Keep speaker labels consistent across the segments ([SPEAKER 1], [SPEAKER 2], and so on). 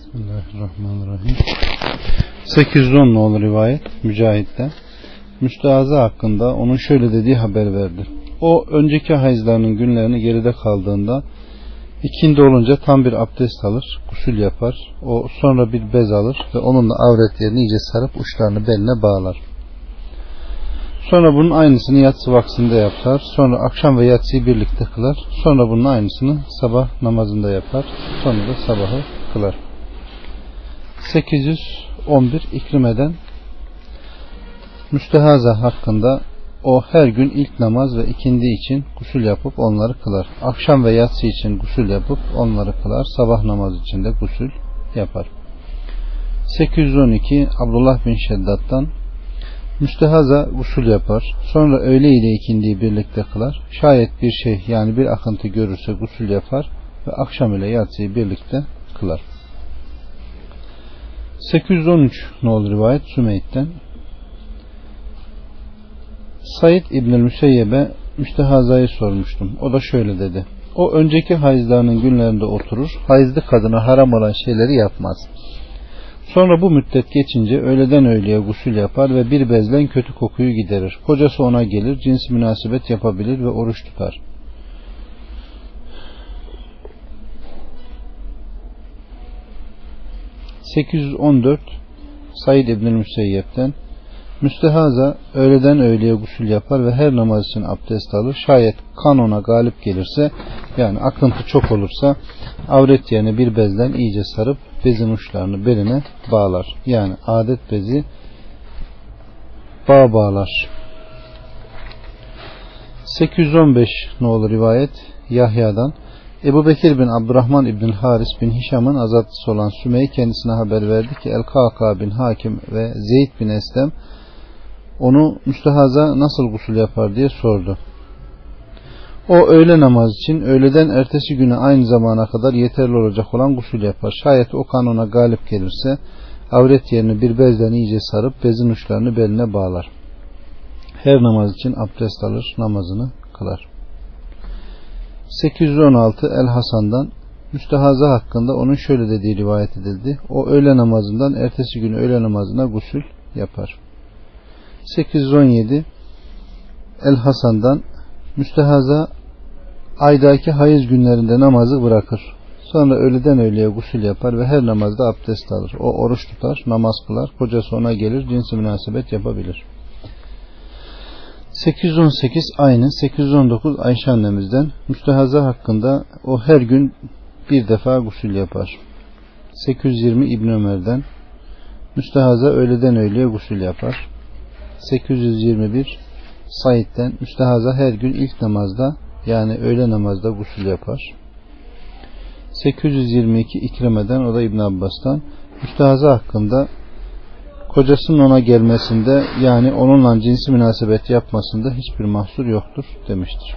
[SPEAKER 1] Bismillahirrahmanirrahim. 810 nolu rivayet Mücahit'ten. Müstehaza hakkında onun şöyle dediği haber verdi. O önceki hayızlarının günlerini geride kaldığında ikindi olunca tam bir abdest alır, gusül yapar. O sonra bir bez alır ve onunla avretlerini iyice sarıp uçlarını beline bağlar. Sonra bunun aynısını yatsı vaksinde yapar. Sonra akşam ve yatsıyı birlikte kılar. Sonra bunun aynısını sabah namazında yapar. Sonra da sabahı kılar. 811 İkrime'den müstehaza hakkında o her gün ilk namaz ve ikindi için gusül yapıp onları kılar. Akşam ve yatsı için gusül yapıp onları kılar. Sabah namaz için de gusül yapar. 812 Abdullah bin Şeddat'tan Müstehaza gusül yapar. Sonra öğle ile ikindiyi birlikte kılar. Şayet bir şey yani bir akıntı görürse gusül yapar ve akşam ile yatsıyı birlikte kılar. 813 nol rivayet Sümeyt'ten Said İbnül Müseyyeb'e müstehazayı sormuştum. O da şöyle dedi. O önceki hayızlarının günlerinde oturur, hayızlı kadına haram olan şeyleri yapmaz. Sonra bu müddet geçince öğleden öğleye gusül yapar ve bir bezlen kötü kokuyu giderir. Kocası ona gelir, cins münasebet yapabilir ve oruç tutar. ...814 Said İbnül Müseyyep'ten Müstehaza öğleden öğleye gusül yapar ve her namaz için abdest alır. Şayet kan ona galip gelirse yani akıntı çok olursa avret yerine bir bezden iyice sarıp bezin uçlarını beline bağlar. Yani adet bezi bağ bağlar. 815 ne olur rivayet Yahya'dan Ebu Bekir bin Abdurrahman İbn Haris bin Hişam'ın azatlısı olan Sümey kendisine haber verdi ki El-Kaka bin Hakim ve Zeyd bin Eslem onu müstehaza nasıl gusül yapar diye sordu. O öğle namaz için öğleden ertesi güne aynı zamana kadar yeterli olacak olan gusül yapar. Şayet o kanuna galip gelirse avret yerini bir bezden iyice sarıp bezin uçlarını beline bağlar. Her namaz için abdest alır, namazını kılar. 816 El Hasan'dan müstehaza hakkında onun şöyle dediği rivayet edildi. O öğle namazından ertesi gün öğle namazına gusül yapar. 817 El Hasan'dan müstehaza aydaki hayız günlerinde namazı bırakır. Sonra öğleden öğleye gusül yapar ve her namazda abdest alır. O oruç tutar, namaz kılar, kocası ona gelir, cinsi münasebet yapabilir. 818 aynı 819 Ayşe annemizden müstehaza hakkında o her gün bir defa gusül yapar. 820 İbn Ömer'den müstehaza öğleden öğleye gusül yapar. 821 Said'den müstehaza her gün ilk namazda yani öğle namazda gusül yapar. 822 İkreme'den o da İbn Abbas'tan müstehaza hakkında kocasının ona gelmesinde yani onunla cinsi münasebet yapmasında hiçbir mahsur yoktur demiştir.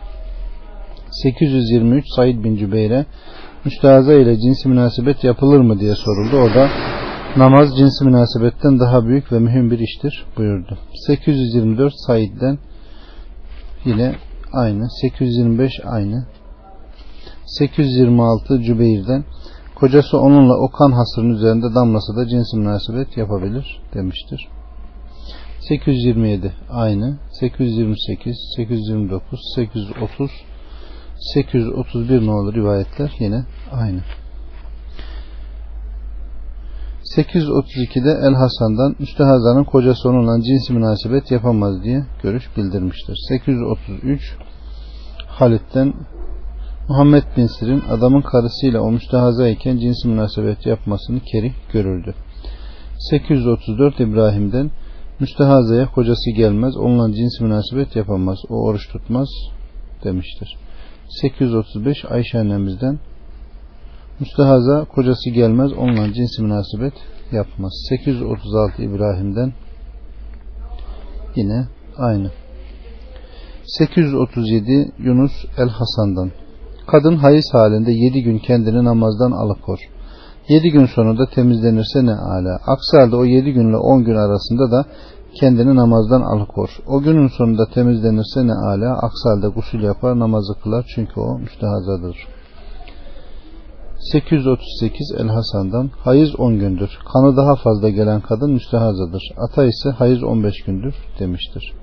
[SPEAKER 1] 823 Said bin Cübeyre müstehaza ile cinsi münasebet yapılır mı diye soruldu. O da namaz cinsi münasebetten daha büyük ve mühim bir iştir buyurdu. 824 Said'den yine aynı. 825 aynı. 826 Cübeyr'den kocası onunla o kan hasırının üzerinde damlasa da cinsi münasebet yapabilir demiştir. 827 aynı. 828, 829, 830, 831 nolu rivayetler yine aynı. 832'de El Hasan'dan müstehazanın kocası onunla cinsi münasebet yapamaz diye görüş bildirmiştir. 833 Halit'ten Muhammed bin Sir'in adamın karısıyla o müstehaza iken cinsi münasebet yapmasını kerih görürdü. 834 İbrahim'den müstehazaya kocası gelmez, onunla cinsi münasebet yapamaz, o oruç tutmaz demiştir. 835 Ayşe annemizden Müstehaza kocası gelmez onunla cinsi münasebet yapmaz. 836 İbrahim'den yine aynı. 837 Yunus El Hasan'dan Kadın hayız halinde 7 gün kendini namazdan alıkor. 7 gün sonunda temizlenirse ne ala. Aksi halde o 7 günle 10 gün arasında da kendini namazdan alıkor. O günün sonunda temizlenirse ne ala. Aksi halde gusül yapar namazı kılar çünkü o müstehazadır. 838 El Hasan'dan hayız 10 gündür. Kanı daha fazla gelen kadın müstehazadır. Ata ise hayız 15 gündür demiştir.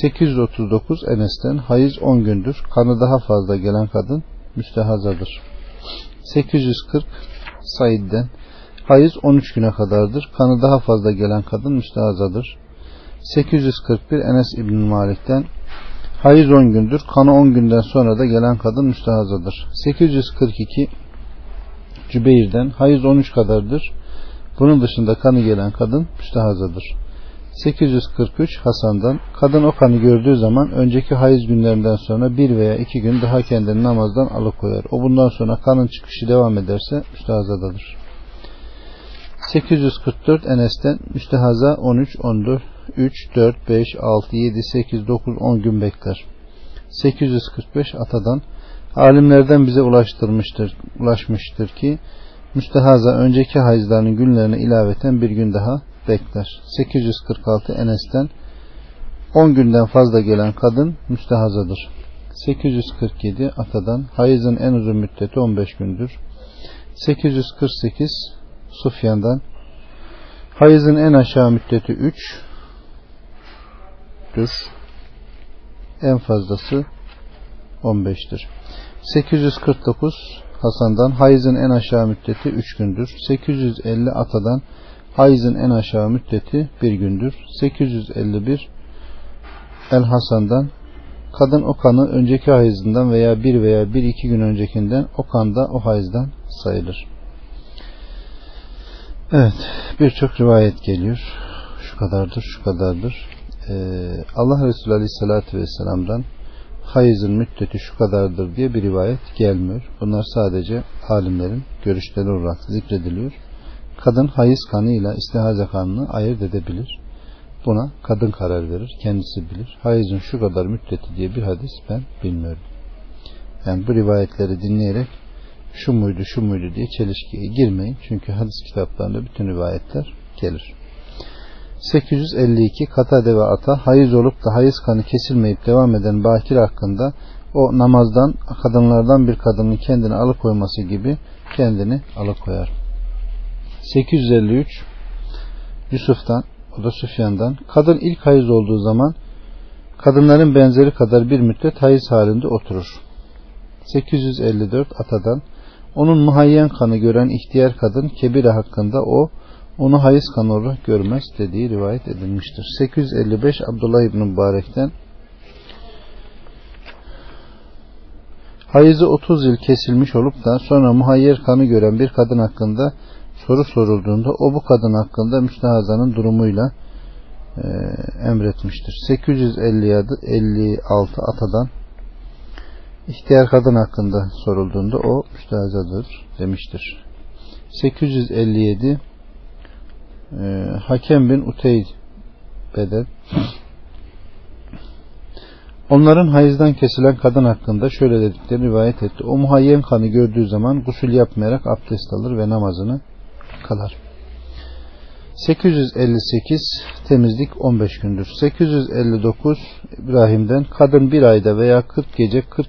[SPEAKER 1] 839 Enes'ten hayız 10 gündür. Kanı daha fazla gelen kadın müstehazadır. 840 Said'den hayız 13 güne kadardır. Kanı daha fazla gelen kadın müstehazadır. 841 Enes İbn Malik'ten hayız 10 gündür. Kanı 10 günden sonra da gelen kadın müstehazadır. 842 Cübeyr'den hayız 13 kadardır. Bunun dışında kanı gelen kadın müstehazadır. 843 Hasan'dan kadın o kanı gördüğü zaman önceki hayız günlerinden sonra bir veya iki gün daha kendini namazdan alıkoyar. O bundan sonra kanın çıkışı devam ederse müstehazadadır. 844 Enes'ten müstehaza 13, 14, 3, 4, 5, 6, 7, 8, 9, 10 gün bekler. 845 Atadan alimlerden bize ulaştırmıştır, ulaşmıştır ki müstehaza önceki hayızlarının günlerine ilaveten bir gün daha bekler. 846 Enes'ten 10 günden fazla gelen kadın müstehazadır. 847 Atadan hayızın en uzun müddeti 15 gündür. 848 Sufyan'dan hayızın en aşağı müddeti 3 dür. En fazlası 15'tir. 849 Hasan'dan hayızın en aşağı müddeti 3 gündür. 850 Atadan hayızın en aşağı müddeti 1 gündür. 851 El Hasan'dan kadın o kanı önceki hayızından veya bir veya bir iki gün öncekinden o kanda o hayızdan sayılır. Evet birçok rivayet geliyor. Şu kadardır şu kadardır. Ee, Allah Resulü Aleyhisselatü Vesselam'dan hayızın müddeti şu kadardır diye bir rivayet gelmiyor. Bunlar sadece alimlerin görüşleri olarak zikrediliyor. Kadın hayız kanıyla istihaze kanını ayırt edebilir. Buna kadın karar verir. Kendisi bilir. Hayızın şu kadar müddeti diye bir hadis ben bilmiyorum. Yani bu rivayetleri dinleyerek şu muydu şu muydu diye çelişkiye girmeyin. Çünkü hadis kitaplarında bütün rivayetler gelir. 852 Katade ve Ata hayız olup da hayız kanı kesilmeyip devam eden bakir hakkında o namazdan kadınlardan bir kadının kendini alıkoyması gibi kendini alıkoyar. 853 Yusuf'tan o da Süfyan'dan kadın ilk hayız olduğu zaman kadınların benzeri kadar bir müddet hayız halinde oturur. 854 Atadan onun muhayyen kanı gören ihtiyar kadın kebire hakkında o onu hayız kanı olarak görmez dediği rivayet edilmiştir. 855 Abdullah İbn Mübarek'ten hayızı 30 yıl kesilmiş olup da sonra muhayyer kanı gören bir kadın hakkında soru sorulduğunda o bu kadın hakkında müstehazanın durumuyla e, emretmiştir. 856 Atadan ihtiyar kadın hakkında sorulduğunda o müstehazadır demiştir. 857 e, Hakem bin Uteyd Bedel Onların hayızdan kesilen kadın hakkında şöyle dediklerini rivayet etti. O muhayyen kanı gördüğü zaman gusül yapmayarak abdest alır ve namazını kılar. 858 temizlik 15 gündür. 859 İbrahim'den kadın bir ayda veya 40 gece 40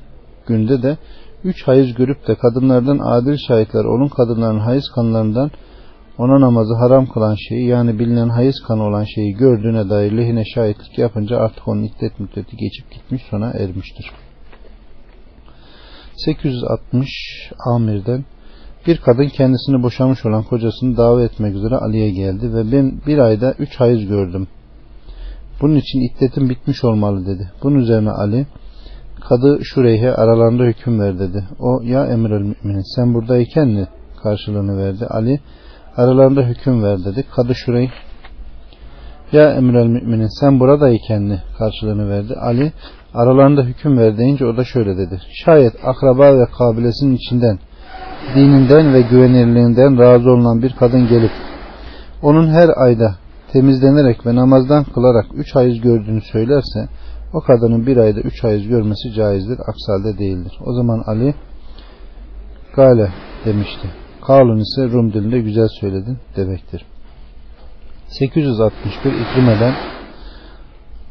[SPEAKER 1] günde de 3 hayız görüp de kadınlardan adil şahitler onun kadınların hayız kanlarından ona namazı haram kılan şeyi yani bilinen hayız kanı olan şeyi gördüğüne dair lehine şahitlik yapınca artık onun iddet müddeti geçip gitmiş sona ermiştir. 860 Amir'den bir kadın kendisini boşamış olan kocasını davet etmek üzere Ali'ye geldi ve ben bir ayda üç hayız gördüm. Bunun için iddetim bitmiş olmalı dedi. Bunun üzerine Ali Kadı Şureyhe aralarında hüküm ver dedi. O ya emir el müminin sen buradayken mi karşılığını verdi. Ali aralarında hüküm ver dedi. Kadı Şureyh ya emir el müminin sen buradayken mi karşılığını verdi. Ali aralarında hüküm ver deyince o da şöyle dedi. Şayet akraba ve kabilesinin içinden dininden ve güvenirliğinden razı olunan bir kadın gelip onun her ayda temizlenerek ve namazdan kılarak üç hayız gördüğünü söylerse o kadının bir ayda üç hayız görmesi caizdir. Aksi halde değildir. O zaman Ali Gale demişti. Kalun ise Rum dilinde güzel söyledin demektir. 861 İkrime'den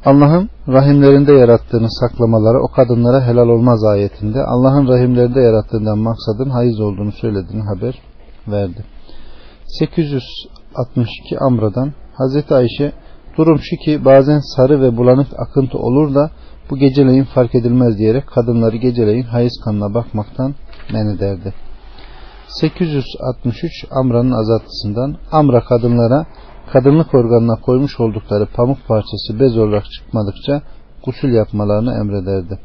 [SPEAKER 1] Allah'ın rahimlerinde yarattığını saklamaları o kadınlara helal olmaz ayetinde Allah'ın rahimlerinde yarattığından maksadın hayız olduğunu söylediğini haber verdi. 862 Amra'dan Hazreti Ayşe durum şu ki bazen sarı ve bulanık akıntı olur da bu geceleyin fark edilmez diyerek kadınları geceleyin hayız kanına bakmaktan men ederdi. 863 Amra'nın azatısından Amra kadınlara kadınlık organına koymuş oldukları pamuk parçası bez olarak çıkmadıkça gusül yapmalarını emrederdi.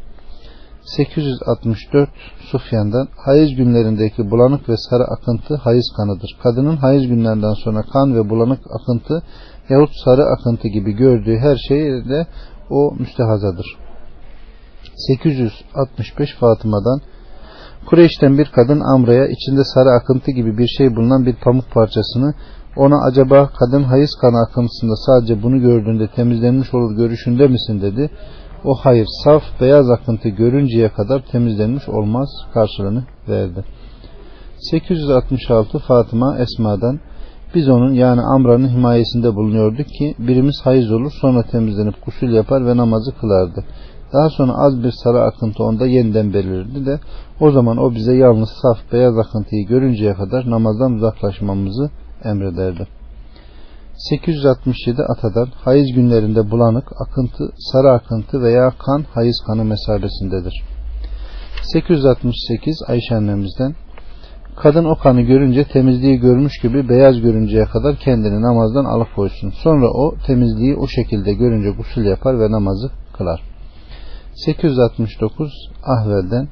[SPEAKER 1] 864 Sufyan'dan hayız günlerindeki bulanık ve sarı akıntı hayız kanıdır. Kadının hayız günlerinden sonra kan ve bulanık akıntı yahut sarı akıntı gibi gördüğü her şeyle o müstehazadır. 865 Fatıma'dan Kureyş'ten bir kadın Amra'ya içinde sarı akıntı gibi bir şey bulunan bir pamuk parçasını ona acaba kadın hayız kanı akıntısında sadece bunu gördüğünde temizlenmiş olur görüşünde misin dedi. O hayır saf beyaz akıntı görünceye kadar temizlenmiş olmaz karşılığını verdi. 866 Fatıma Esma'dan biz onun yani Amra'nın himayesinde bulunuyorduk ki birimiz hayız olur sonra temizlenip gusül yapar ve namazı kılardı. Daha sonra az bir sarı akıntı onda yeniden belirirdi de o zaman o bize yalnız saf beyaz akıntıyı görünceye kadar namazdan uzaklaşmamızı emrederdi. 867 Atadan hayız günlerinde bulanık, akıntı, sarı akıntı veya kan hayız kanı mesabesindedir. 868 Ayşe annemizden Kadın o kanı görünce temizliği görmüş gibi beyaz görünceye kadar kendini namazdan alıkoysun. Sonra o temizliği o şekilde görünce gusül yapar ve namazı kılar. 869 Ahvel'den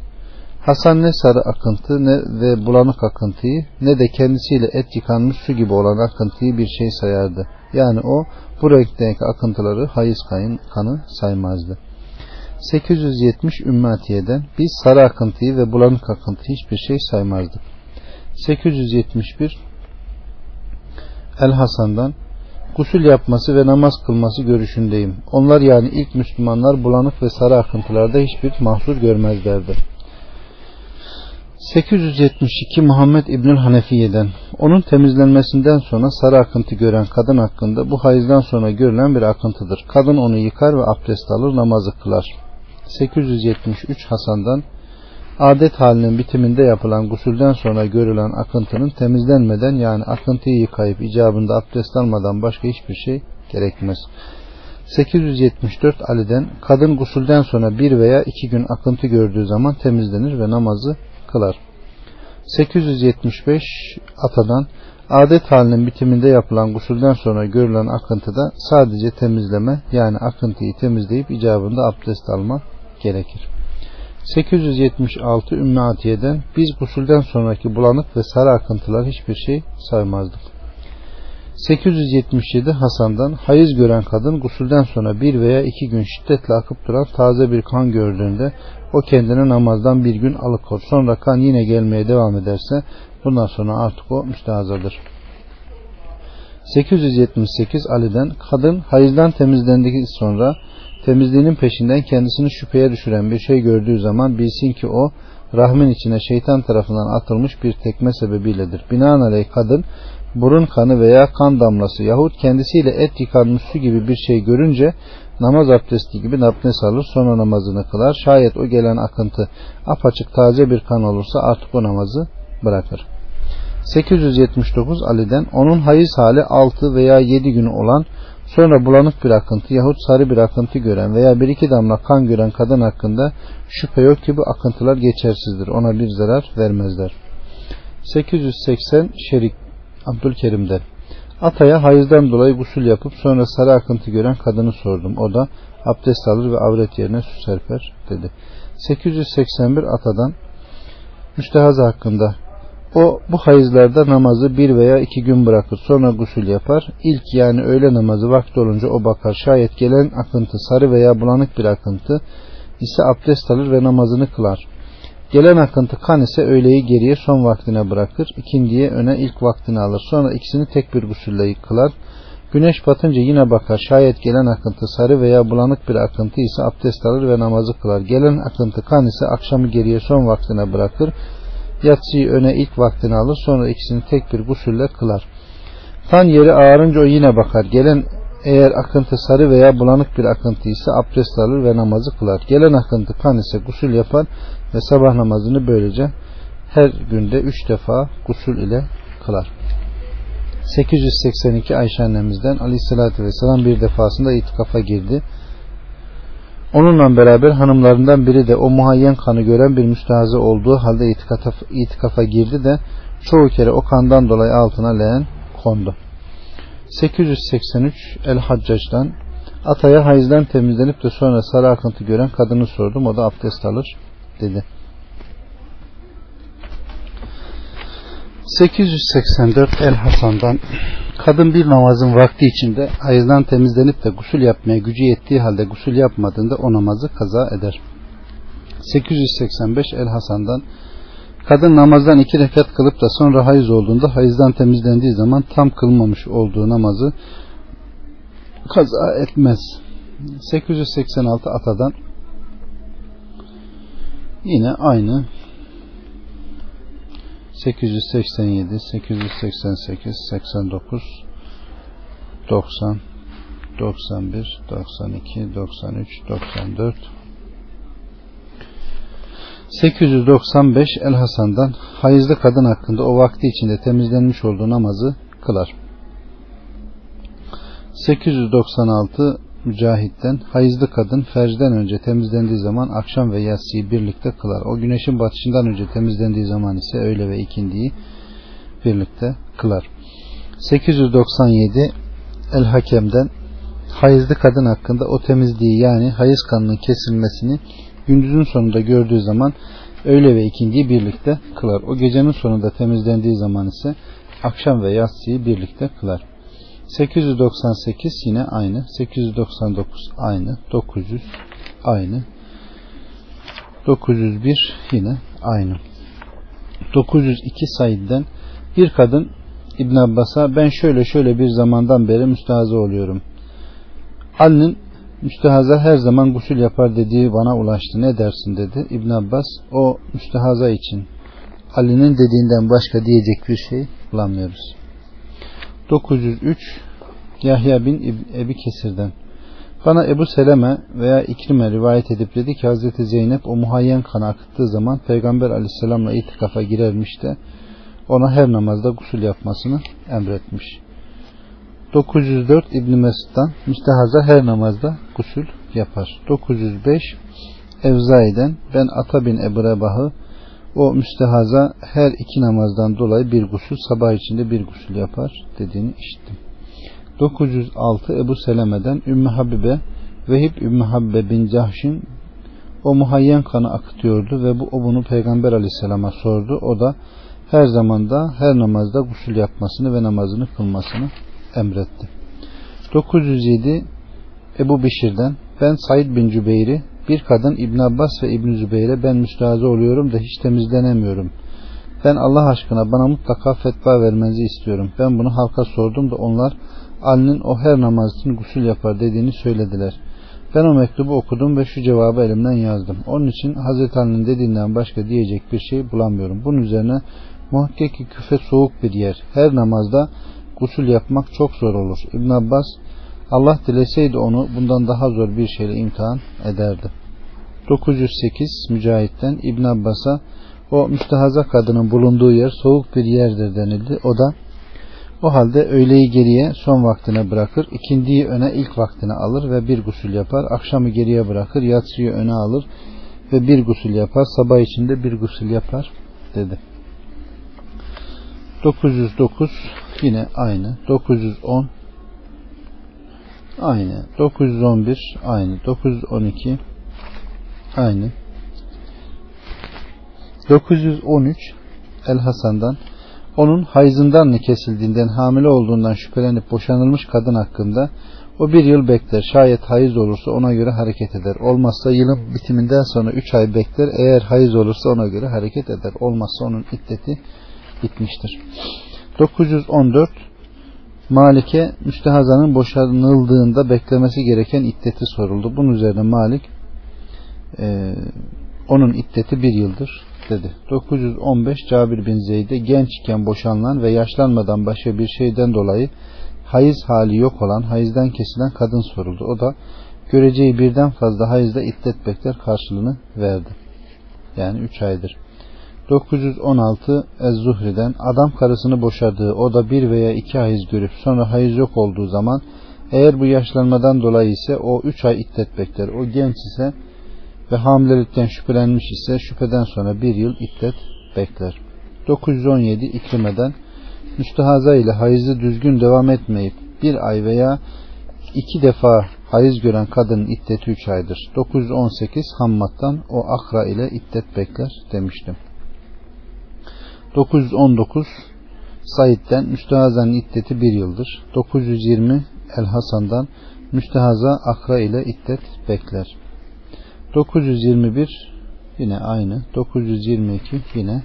[SPEAKER 1] Hasan ne sarı akıntı ne ve bulanık akıntıyı ne de kendisiyle et yıkanmış su gibi olan akıntıyı bir şey sayardı. Yani o bu renkteki akıntıları hayız kayın kanı saymazdı. 870 Ümmatiye'den biz sarı akıntıyı ve bulanık akıntı hiçbir şey saymazdık. 871 El Hasan'dan gusül yapması ve namaz kılması görüşündeyim. Onlar yani ilk Müslümanlar bulanık ve sarı akıntılarda hiçbir mahsur görmezlerdi. 872 Muhammed İbnül Hanefiye'den onun temizlenmesinden sonra sarı akıntı gören kadın hakkında bu hayızdan sonra görülen bir akıntıdır. Kadın onu yıkar ve abdest alır namazı kılar. 873 Hasan'dan adet halinin bitiminde yapılan gusülden sonra görülen akıntının temizlenmeden yani akıntıyı yıkayıp icabında abdest almadan başka hiçbir şey gerekmez. 874 Ali'den kadın gusülden sonra bir veya iki gün akıntı gördüğü zaman temizlenir ve namazı kılar. 875 Atadan adet halinin bitiminde yapılan gusülden sonra görülen akıntıda sadece temizleme yani akıntıyı temizleyip icabında abdest alma gerekir. 876 Ümmü Atiye'den biz gusülden sonraki bulanık ve sarı akıntılar hiçbir şey saymazdık. 877 Hasan'dan hayız gören kadın gusülden sonra bir veya iki gün şiddetle akıp duran taze bir kan gördüğünde o kendine namazdan bir gün alıkor. Sonra kan yine gelmeye devam ederse bundan sonra artık o müstehazadır. 878 Ali'den kadın hayızdan temizlendikten sonra temizliğinin peşinden kendisini şüpheye düşüren bir şey gördüğü zaman bilsin ki o rahmin içine şeytan tarafından atılmış bir tekme sebebiyledir. Binaenaleyh kadın burun kanı veya kan damlası yahut kendisiyle et yıkanmış su gibi bir şey görünce namaz abdesti gibi abdest alır sonra namazını kılar. Şayet o gelen akıntı apaçık taze bir kan olursa artık o namazı bırakır. 879 Ali'den onun hayız hali 6 veya 7 günü olan sonra bulanık bir akıntı yahut sarı bir akıntı gören veya bir iki damla kan gören kadın hakkında şüphe yok ki bu akıntılar geçersizdir. Ona bir zarar vermezler. 880 Şerik Abdülkerim'den Ataya hayızdan dolayı gusül yapıp sonra sarı akıntı gören kadını sordum. O da abdest alır ve avret yerine su serper dedi. 881 Atadan müstehazı hakkında o bu hayızlarda namazı bir veya iki gün bırakır sonra gusül yapar. İlk yani öğle namazı vakti olunca o bakar. Şayet gelen akıntı sarı veya bulanık bir akıntı ise abdest alır ve namazını kılar. Gelen akıntı kan ise öğleyi geriye son vaktine bırakır. ikindiye öne ilk vaktini alır. Sonra ikisini tek bir gusülle kılar. Güneş batınca yine bakar. Şayet gelen akıntı sarı veya bulanık bir akıntı ise abdest alır ve namazı kılar. Gelen akıntı kan ise akşamı geriye son vaktine bırakır. Yatsıyı öne ilk vaktini alır. Sonra ikisini tek bir gusülle kılar. Kan yeri ağarınca o yine bakar. Gelen Eğer akıntı sarı veya bulanık bir akıntı ise abdest alır ve namazı kılar. Gelen akıntı kan ise gusül yapar ve sabah namazını böylece her günde üç defa gusül ile kılar. 882 Ayşe annemizden aleyhissalatü vesselam bir defasında itikafa girdi. Onunla beraber hanımlarından biri de o muhayyen kanı gören bir müstehazı olduğu halde itikafa, itikafa girdi de çoğu kere o kandan dolayı altına leğen kondu. 883 El Haccaj'dan Ataya hayızdan temizlenip de sonra sarı akıntı gören kadını sordum. O da abdest alır dedi. 884 El Hasan'dan kadın bir namazın vakti içinde hayızdan temizlenip de gusül yapmaya gücü yettiği halde gusül yapmadığında o namazı kaza eder. 885 El Hasan'dan kadın namazdan iki rekat kılıp da sonra hayız olduğunda hayızdan temizlendiği zaman tam kılmamış olduğu namazı kaza etmez. 886 Ata'dan yine aynı 887, 888, 89, 90, 91, 92, 93, 94, 895 El Hasan'dan hayızlı kadın hakkında o vakti içinde temizlenmiş olduğu namazı kılar. 896 Mücahit'ten hayızlı kadın fercden önce temizlendiği zaman akşam ve yatsıyı birlikte kılar. O güneşin batışından önce temizlendiği zaman ise öğle ve ikindiyi birlikte kılar. 897 El Hakem'den hayızlı kadın hakkında o temizliği yani hayız kanının kesilmesini gündüzün sonunda gördüğü zaman öğle ve ikindiyi birlikte kılar. O gecenin sonunda temizlendiği zaman ise akşam ve yatsıyı birlikte kılar. 898 yine aynı. 899 aynı. 900 aynı. 901 yine aynı. 902 Said'den bir kadın İbn Abbas'a ben şöyle şöyle bir zamandan beri müstehaza oluyorum. Ali'nin müstehaza her zaman gusül yapar dediği bana ulaştı. Ne dersin dedi. İbn Abbas o müstehaza için Ali'nin dediğinden başka diyecek bir şey bulamıyoruz. 903 Yahya bin Ebi Kesir'den bana Ebu Seleme veya İkrime rivayet edip dedi ki Hazreti Zeynep o muhayyen kanı akıttığı zaman Peygamber aleyhisselamla itikafa girermiş de ona her namazda gusül yapmasını emretmiş. 904 İbn Mesud'dan müstehaza her namazda gusül yapar. 905 Evzai'den ben Ata bin Ebu Rebah'ı o müstehaza her iki namazdan dolayı bir gusül sabah içinde bir gusül yapar dediğini işittim. 906 Ebu Seleme'den Ümmü Habibe Vehib Ümmü Habibe bin Cahşin o muhayyen kanı akıtıyordu ve bu o bunu Peygamber Aleyhisselam'a sordu. O da her zamanda her namazda gusül yapmasını ve namazını kılmasını emretti. 907 Ebu Bişir'den ben Said bin Cübeyr'i bir kadın İbn Abbas ve İbn Zübeyir'e ben müstahze oluyorum da hiç temizlenemiyorum. Ben Allah aşkına bana mutlaka fetva vermenizi istiyorum. Ben bunu halka sordum da onlar Ali'nin o her namaz için gusül yapar dediğini söylediler. Ben o mektubu okudum ve şu cevabı elimden yazdım. Onun için Hazreti Ali'nin dediğinden başka diyecek bir şey bulamıyorum. Bunun üzerine muhakkak ki küfe soğuk bir yer. Her namazda gusül yapmak çok zor olur. İbn Abbas Allah dileseydi onu bundan daha zor bir şeyle imtihan ederdi. 908 Mücahit'ten İbn Abbas'a o müstehaza kadının bulunduğu yer soğuk bir yerdir denildi. O da o halde öğleyi geriye son vaktine bırakır, ikindiyi öne ilk vaktine alır ve bir gusül yapar. Akşamı geriye bırakır, yatsıyı öne alır ve bir gusül yapar. Sabah içinde bir gusül yapar dedi. 909 yine aynı. 910 aynı. 911 aynı. 912 aynı. 913 El Hasan'dan onun hayzından mı kesildiğinden hamile olduğundan şüphelenip boşanılmış kadın hakkında o bir yıl bekler. Şayet hayız olursa ona göre hareket eder. Olmazsa yılın bitiminden sonra üç ay bekler. Eğer hayız olursa ona göre hareket eder. Olmazsa onun iddeti bitmiştir. 914 Malik'e müstehazanın boşanıldığında beklemesi gereken iddeti soruldu. Bunun üzerine Malik e, onun iddeti bir yıldır dedi. 915 Cabir bin Zeyd'e gençken boşanılan ve yaşlanmadan başka bir şeyden dolayı hayız hali yok olan hayızdan kesilen kadın soruldu. O da göreceği birden fazla hayızda iddet bekler karşılığını verdi. Yani 3 aydır. 916 Ez-Zuhri'den adam karısını boşadığı o da bir veya iki hayız görüp sonra hayız yok olduğu zaman eğer bu yaşlanmadan dolayı ise o 3 ay iddet bekler. O genç ise ve hamilelikten şüphelenmiş ise şüpheden sonra bir yıl iddet bekler. 917 İkrime'den müstehaza ile hayızı düzgün devam etmeyip bir ay veya iki defa hayız gören kadının iddeti 3 aydır. 918 Hammad'dan o akra ile iddet bekler demiştim. 919 Said'den müstehazanın iddeti bir yıldır. 920 El Hasan'dan müstehaza akra ile iddet bekler. 921 yine aynı. 922 yine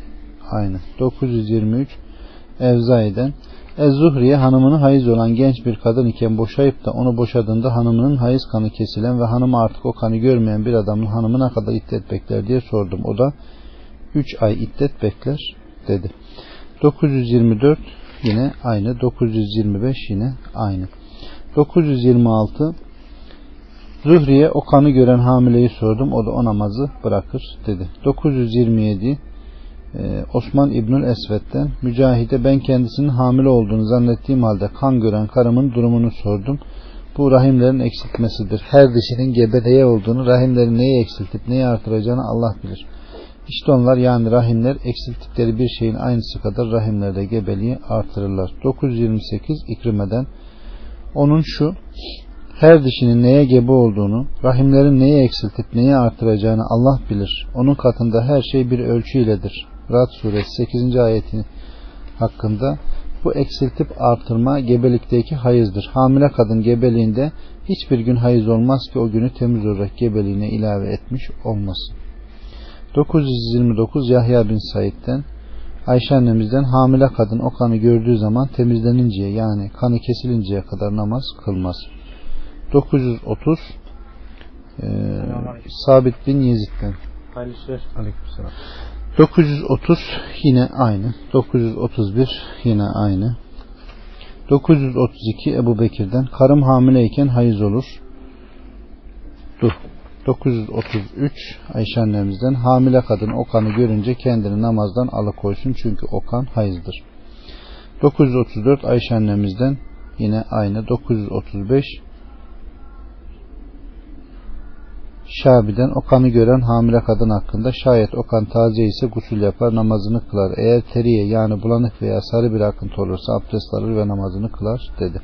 [SPEAKER 1] aynı. 923 Evzai'den Ez-Zuhriye hanımını hayız olan genç bir kadın iken boşayıp da onu boşadığında hanımının hayız kanı kesilen ve hanımı artık o kanı görmeyen bir adamın hanımına kadar iddet bekler diye sordum. O da 3 ay iddet bekler dedi. 924 yine aynı. 925 yine aynı. 926 Zühriye o kanı gören hamileyi sordum. O da o namazı bırakır dedi. 927 ee, Osman İbnül Esved'den Mücahide ben kendisinin hamile olduğunu zannettiğim halde kan gören karımın durumunu sordum. Bu rahimlerin eksiltmesidir. Her dişinin gebedeye olduğunu, rahimlerin neyi eksiltip neyi artıracağını Allah bilir. İşte onlar yani rahimler eksilttikleri bir şeyin aynısı kadar rahimlerde gebeliği artırırlar. 928 İkrime'den onun şu her dişinin neye gebe olduğunu, rahimlerin neyi eksiltip neyi artıracağını Allah bilir. Onun katında her şey bir ölçü iledir. Rad suresi 8. ayeti hakkında bu eksiltip artırma gebelikteki hayızdır. Hamile kadın gebeliğinde hiçbir gün hayız olmaz ki o günü temiz olarak gebeliğine ilave etmiş olmasın. 929 Yahya bin Said'den Ayşe annemizden hamile kadın o kanı gördüğü zaman temizleninceye yani kanı kesilinceye kadar namaz kılmaz. 930 e, Sabit bin Yezid'den Aleykümselam. 930 yine aynı. 931 yine aynı. 932 Ebu Bekir'den karım hamileyken hayız olur. Dur. 933 Ayşe annemizden hamile kadın o kanı görünce kendini namazdan alıkoysun çünkü o kan hayızdır. 934 Ayşe annemizden yine aynı. 935 Şabi'den o kanı gören hamile kadın hakkında şayet o kan taze ise gusül yapar namazını kılar. Eğer teriye yani bulanık veya sarı bir akıntı olursa abdest alır ve namazını kılar dedi.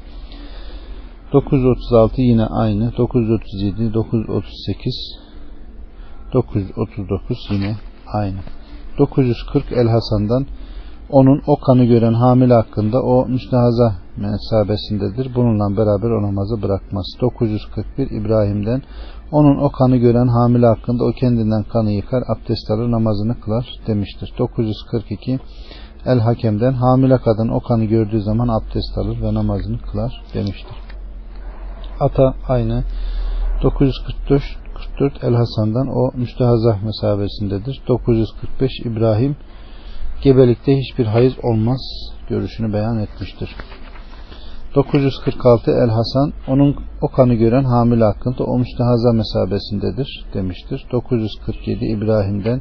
[SPEAKER 1] 936 yine aynı. 937, 938, 939 yine aynı. 940 El Hasan'dan onun o kanı gören hamile hakkında o müstehaza mesabesindedir. Bununla beraber o namazı bırakmaz. 941 İbrahim'den onun o kanı gören hamile hakkında o kendinden kanı yıkar, abdest alır, namazını kılar demiştir. 942 El Hakem'den hamile kadın o kanı gördüğü zaman abdest alır ve namazını kılar demiştir. Ata aynı 944 44 El Hasan'dan o müstehazah mesabesindedir. 945 İbrahim gebelikte hiçbir hayız olmaz görüşünü beyan etmiştir. 946 El Hasan onun o kanı gören hamile hakkında o müstehaza mesabesindedir demiştir. 947 İbrahim'den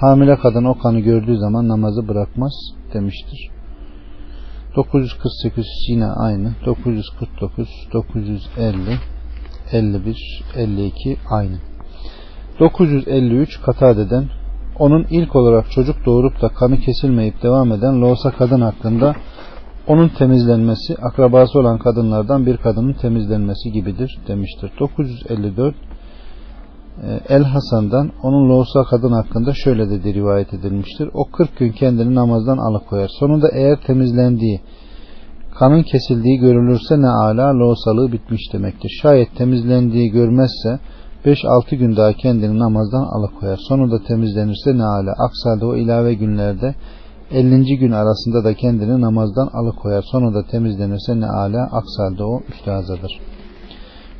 [SPEAKER 1] hamile kadın o kanı gördüğü zaman namazı bırakmaz demiştir. 948 yine aynı. 949, 950, 51, 52 aynı. 953 Katade'den onun ilk olarak çocuk doğurup da kanı kesilmeyip devam eden loğusa kadın hakkında onun temizlenmesi akrabası olan kadınlardan bir kadının temizlenmesi gibidir demiştir. 954 e, El Hasan'dan onun loğusa kadın hakkında şöyle dedi rivayet edilmiştir. O 40 gün kendini namazdan alıkoyar. Sonunda eğer temizlendiği kanın kesildiği görülürse ne ala loğusalığı bitmiş demektir. Şayet temizlendiği görmezse 5-6 gün daha kendini namazdan alıkoyar. Sonunda temizlenirse ne ala. Aksi o ilave günlerde 50. gün arasında da kendini namazdan alıkoyar. Sonra da temizlenirse ne ala aksalda o müstehazadır.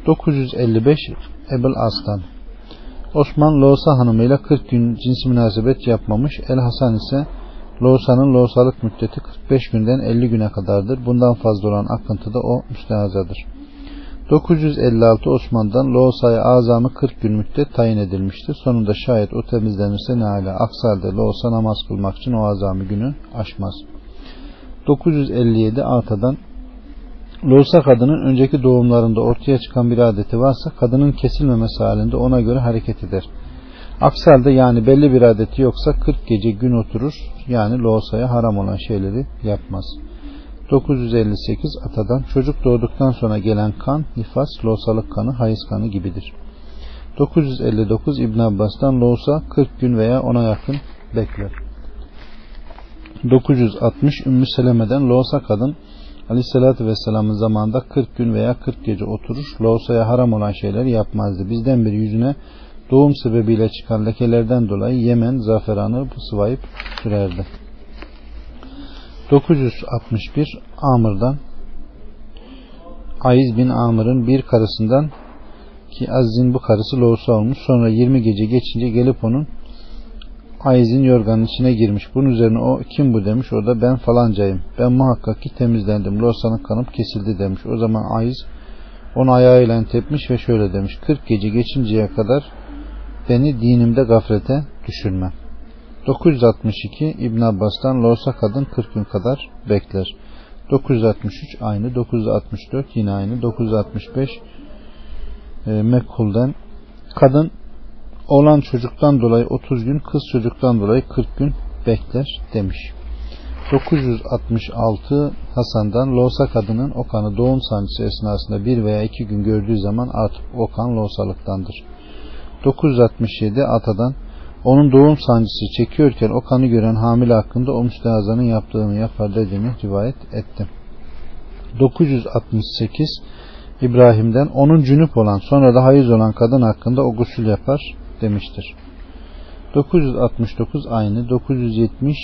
[SPEAKER 1] 955 Ebul Aslan Osman Loğusa hanımıyla 40 gün cinsi münasebet yapmamış. El Hasan ise Loğusanın loğusalık müddeti 45 günden 50 güne kadardır. Bundan fazla olan akıntı da o müstehazadır. 956 Osman'dan Loğusa'ya azamı 40 gün müddet tayin edilmiştir. Sonunda şayet o temizlenirse ne hala aksi halde Loğusa namaz kılmak için o azamı günü aşmaz. 957 Ata'dan Loğusa kadının önceki doğumlarında ortaya çıkan bir adeti varsa kadının kesilmemesi halinde ona göre hareket eder. Aksi halde yani belli bir adeti yoksa 40 gece gün oturur yani loğusaya haram olan şeyleri yapmaz. 958 Atadan çocuk doğduktan sonra gelen kan nifas, loğusalık kanı, hayız kanı gibidir. 959 İbn Abbas'tan loğusa 40 gün veya ona yakın bekler. 960 Ümmü Seleme'den loğusa kadın Aleyhisselatü Vesselam'ın zamanında 40 gün veya 40 gece oturur. Loğusaya haram olan şeyleri yapmazdı. Bizden bir yüzüne doğum sebebiyle çıkan lekelerden dolayı Yemen zaferanı sıvayıp sürerdi. 961 Amr'dan Aiz bin Amr'ın bir karısından ki Aziz'in bu karısı loğusa olmuş. Sonra 20 gece geçince gelip onun Aiz'in yorganın içine girmiş. Bunun üzerine o kim bu demiş. O da ben falancayım. Ben muhakkak ki temizlendim. Loğusanın kanıp kesildi demiş. O zaman Aiz onu ayağıyla tepmiş ve şöyle demiş. 40 gece geçinceye kadar beni dinimde gaflete düşürme. 962 İbn Abbas'tan Loğusa kadın 40 gün kadar bekler. 963 aynı, 964 yine aynı, 965 e, Mekkul'den kadın olan çocuktan dolayı 30 gün, kız çocuktan dolayı 40 gün bekler demiş. 966 Hasan'dan Loğusa kadının o kanı doğum sancısı esnasında bir veya iki gün gördüğü zaman artık o kan loğusalıktandır. 967 Atadan onun doğum sancısı çekiyorken o kanı gören hamile hakkında o müstehazanın yaptığını yapar dediğini rivayet etti. 968 İbrahim'den onun cünüp olan sonra da hayız olan kadın hakkında o gusül yapar demiştir. 969 aynı 970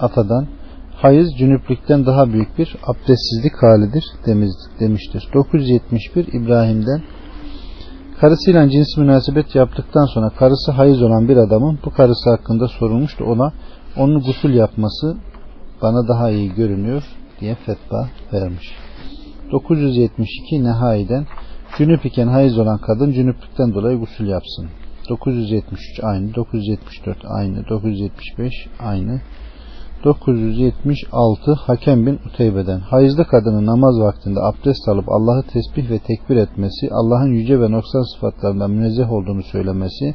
[SPEAKER 1] Atadan hayız cünüplükten daha büyük bir abdestsizlik halidir demiştir. 971 İbrahim'den Karısıyla cins münasebet yaptıktan sonra karısı hayız olan bir adamın bu karısı hakkında sorulmuştu ona onun gusül yapması bana daha iyi görünüyor diye fetva vermiş. 972 Nehai'den cünüp iken hayız olan kadın cünüplükten dolayı gusül yapsın. 973 aynı, 974 aynı, 975 aynı, 976 Hakem bin Uteybe'den hayızlı kadının namaz vaktinde abdest alıp Allah'ı tesbih ve tekbir etmesi, Allah'ın yüce ve noksan sıfatlarından münezzeh olduğunu söylemesi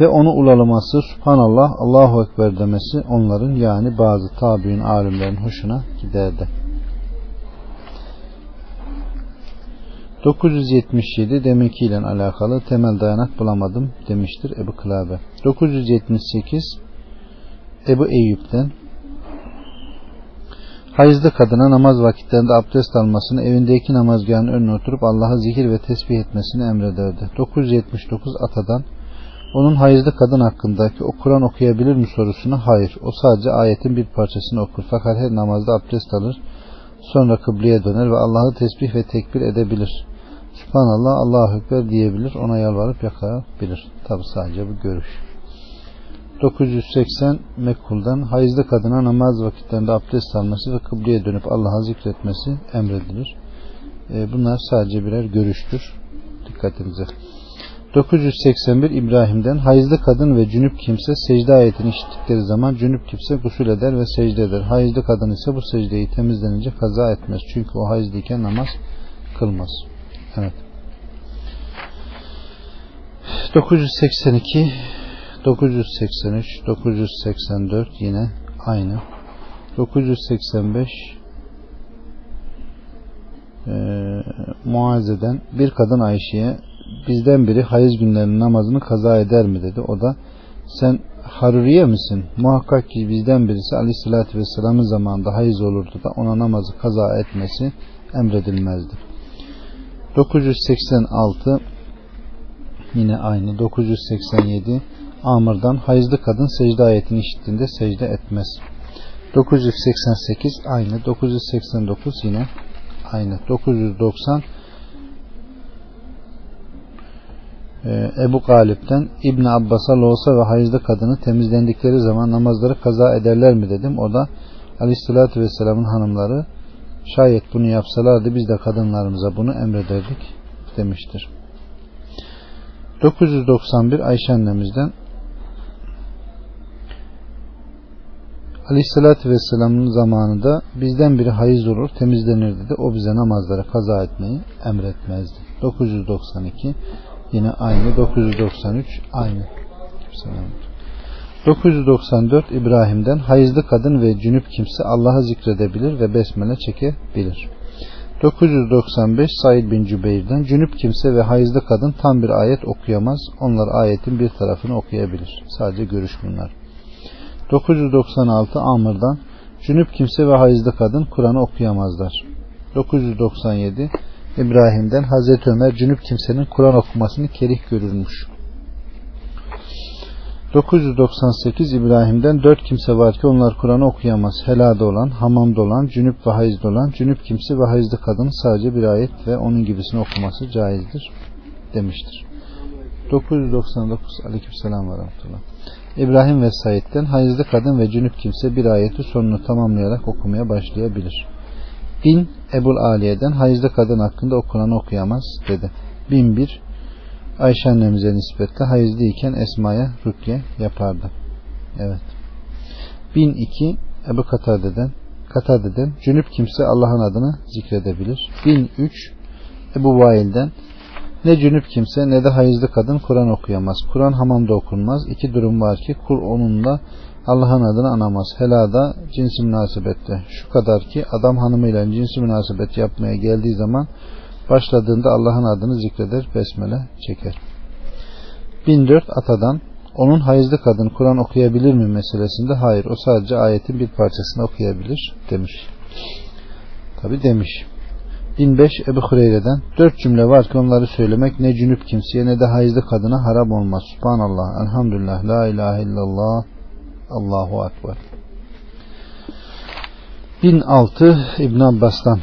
[SPEAKER 1] ve onu ulalaması, Subhanallah, Allahu Ekber demesi onların yani bazı tabi'in alimlerin hoşuna giderdi. 977 deminkiyle alakalı temel dayanak bulamadım demiştir Ebu Kılabe. 978 Ebu Eyyub'den Hayızlı kadına namaz vakitlerinde abdest almasını, evindeki namazgahın önüne oturup Allah'a zikir ve tesbih etmesini emrederdi. 979 Atadan onun hayızlı kadın hakkındaki o Kur'an okuyabilir mi sorusuna hayır. O sadece ayetin bir parçasını okur. Fakat her namazda abdest alır. Sonra kıbleye döner ve Allah'ı tesbih ve tekbir edebilir. Subhanallah, Allahu Ekber diyebilir. Ona yalvarıp yakabilir. Tabi sadece bu görüş. 980 Mekkul'dan hayızlı kadına namaz vakitlerinde abdest alması ve kıbleye dönüp Allah'a zikretmesi emredilir. E, bunlar sadece birer görüştür. Dikkatinize. 981 İbrahim'den hayızlı kadın ve cünüp kimse secde ayetini işittikleri zaman cünüp kimse gusül eder ve secde eder. Hayızlı kadın ise bu secdeyi temizlenince kaza etmez. Çünkü o hayızlıyken namaz kılmaz. Evet. 982 983 984 yine aynı 985 e, Muazze'den bir kadın Ayşe'ye bizden biri hayız günlerinin namazını kaza eder mi dedi. O da sen Haruriye misin? Muhakkak ki bizden birisi aleyhissalatü vesselamın zamanında hayız olurdu da ona namazı kaza etmesi emredilmezdi. 986 yine aynı 987 Amr'dan hayızlı kadın secde ayetini işittiğinde secde etmez. 988 aynı 989 yine aynı 990 Ee, Ebu Galip'ten İbn Abbas'a loğusa ve hayızlı kadını temizlendikleri zaman namazları kaza ederler mi dedim. O da Aleyhisselatü Vesselam'ın hanımları şayet bunu yapsalardı biz de kadınlarımıza bunu emrederdik demiştir. 991 Ayşe annemizden Aleyhisselatü Vesselam'ın zamanında bizden biri hayız olur temizlenirdi de o bize namazları kaza etmeyi emretmezdi. 992 yine aynı 993 aynı. Selam. 994 İbrahim'den hayızlı kadın ve cünüp kimse Allah'ı zikredebilir ve besmele çekebilir. 995 Said bin Cübeyr'den cünüp kimse ve hayızlı kadın tam bir ayet okuyamaz. Onlar ayetin bir tarafını okuyabilir. Sadece görüş bunlar. 996 Amr'dan cünüp kimse ve hayızlı kadın Kur'an'ı okuyamazlar. 997 İbrahim'den Hazreti Ömer cünüp kimsenin Kur'an okumasını kerih görürmüş. 998 İbrahim'den dört kimse var ki onlar Kur'an'ı okuyamaz. Helada olan, hamamda olan, cünüp ve hayızda olan, cünüp kimse ve hayızlı kadın sadece bir ayet ve onun gibisini okuması caizdir demiştir. 999 Aleykümselam ve Rahmetullah. İbrahim ve Said'den hayızlı kadın ve cünüp kimse bir ayeti sonunu tamamlayarak okumaya başlayabilir. Bin Ebul Aliye'den hayızlı kadın hakkında okunan okuyamaz dedi. Bin bir Ayşe annemize nispetle hayızlıyken Esma'ya rükye yapardı. Evet. 1002 Ebu Katade'den Katade'den cünüp kimse Allah'ın adını zikredebilir. 1003 Ebu Vail'den ne cünüp kimse ne de hayızlı kadın Kur'an okuyamaz. Kur'an hamamda okunmaz. İki durum var ki kur onunla Allah'ın adını anamaz. Helada cinsi münasebette. Şu kadar ki adam hanımıyla cinsi münasebet yapmaya geldiği zaman Başladığında Allah'ın adını zikreder, besmele çeker. 1004 Atadan onun hayızlı kadın Kur'an okuyabilir mi meselesinde hayır o sadece ayetin bir parçasını okuyabilir demiş. Tabi demiş. 1005 Ebu Hureyre'den dört cümle var ki onları söylemek ne cünüp kimseye ne de hayızlı kadına haram olmaz. Subhanallah, elhamdülillah, la ilahe illallah, Allahu Akbar. 1006 İbn Abbas'tan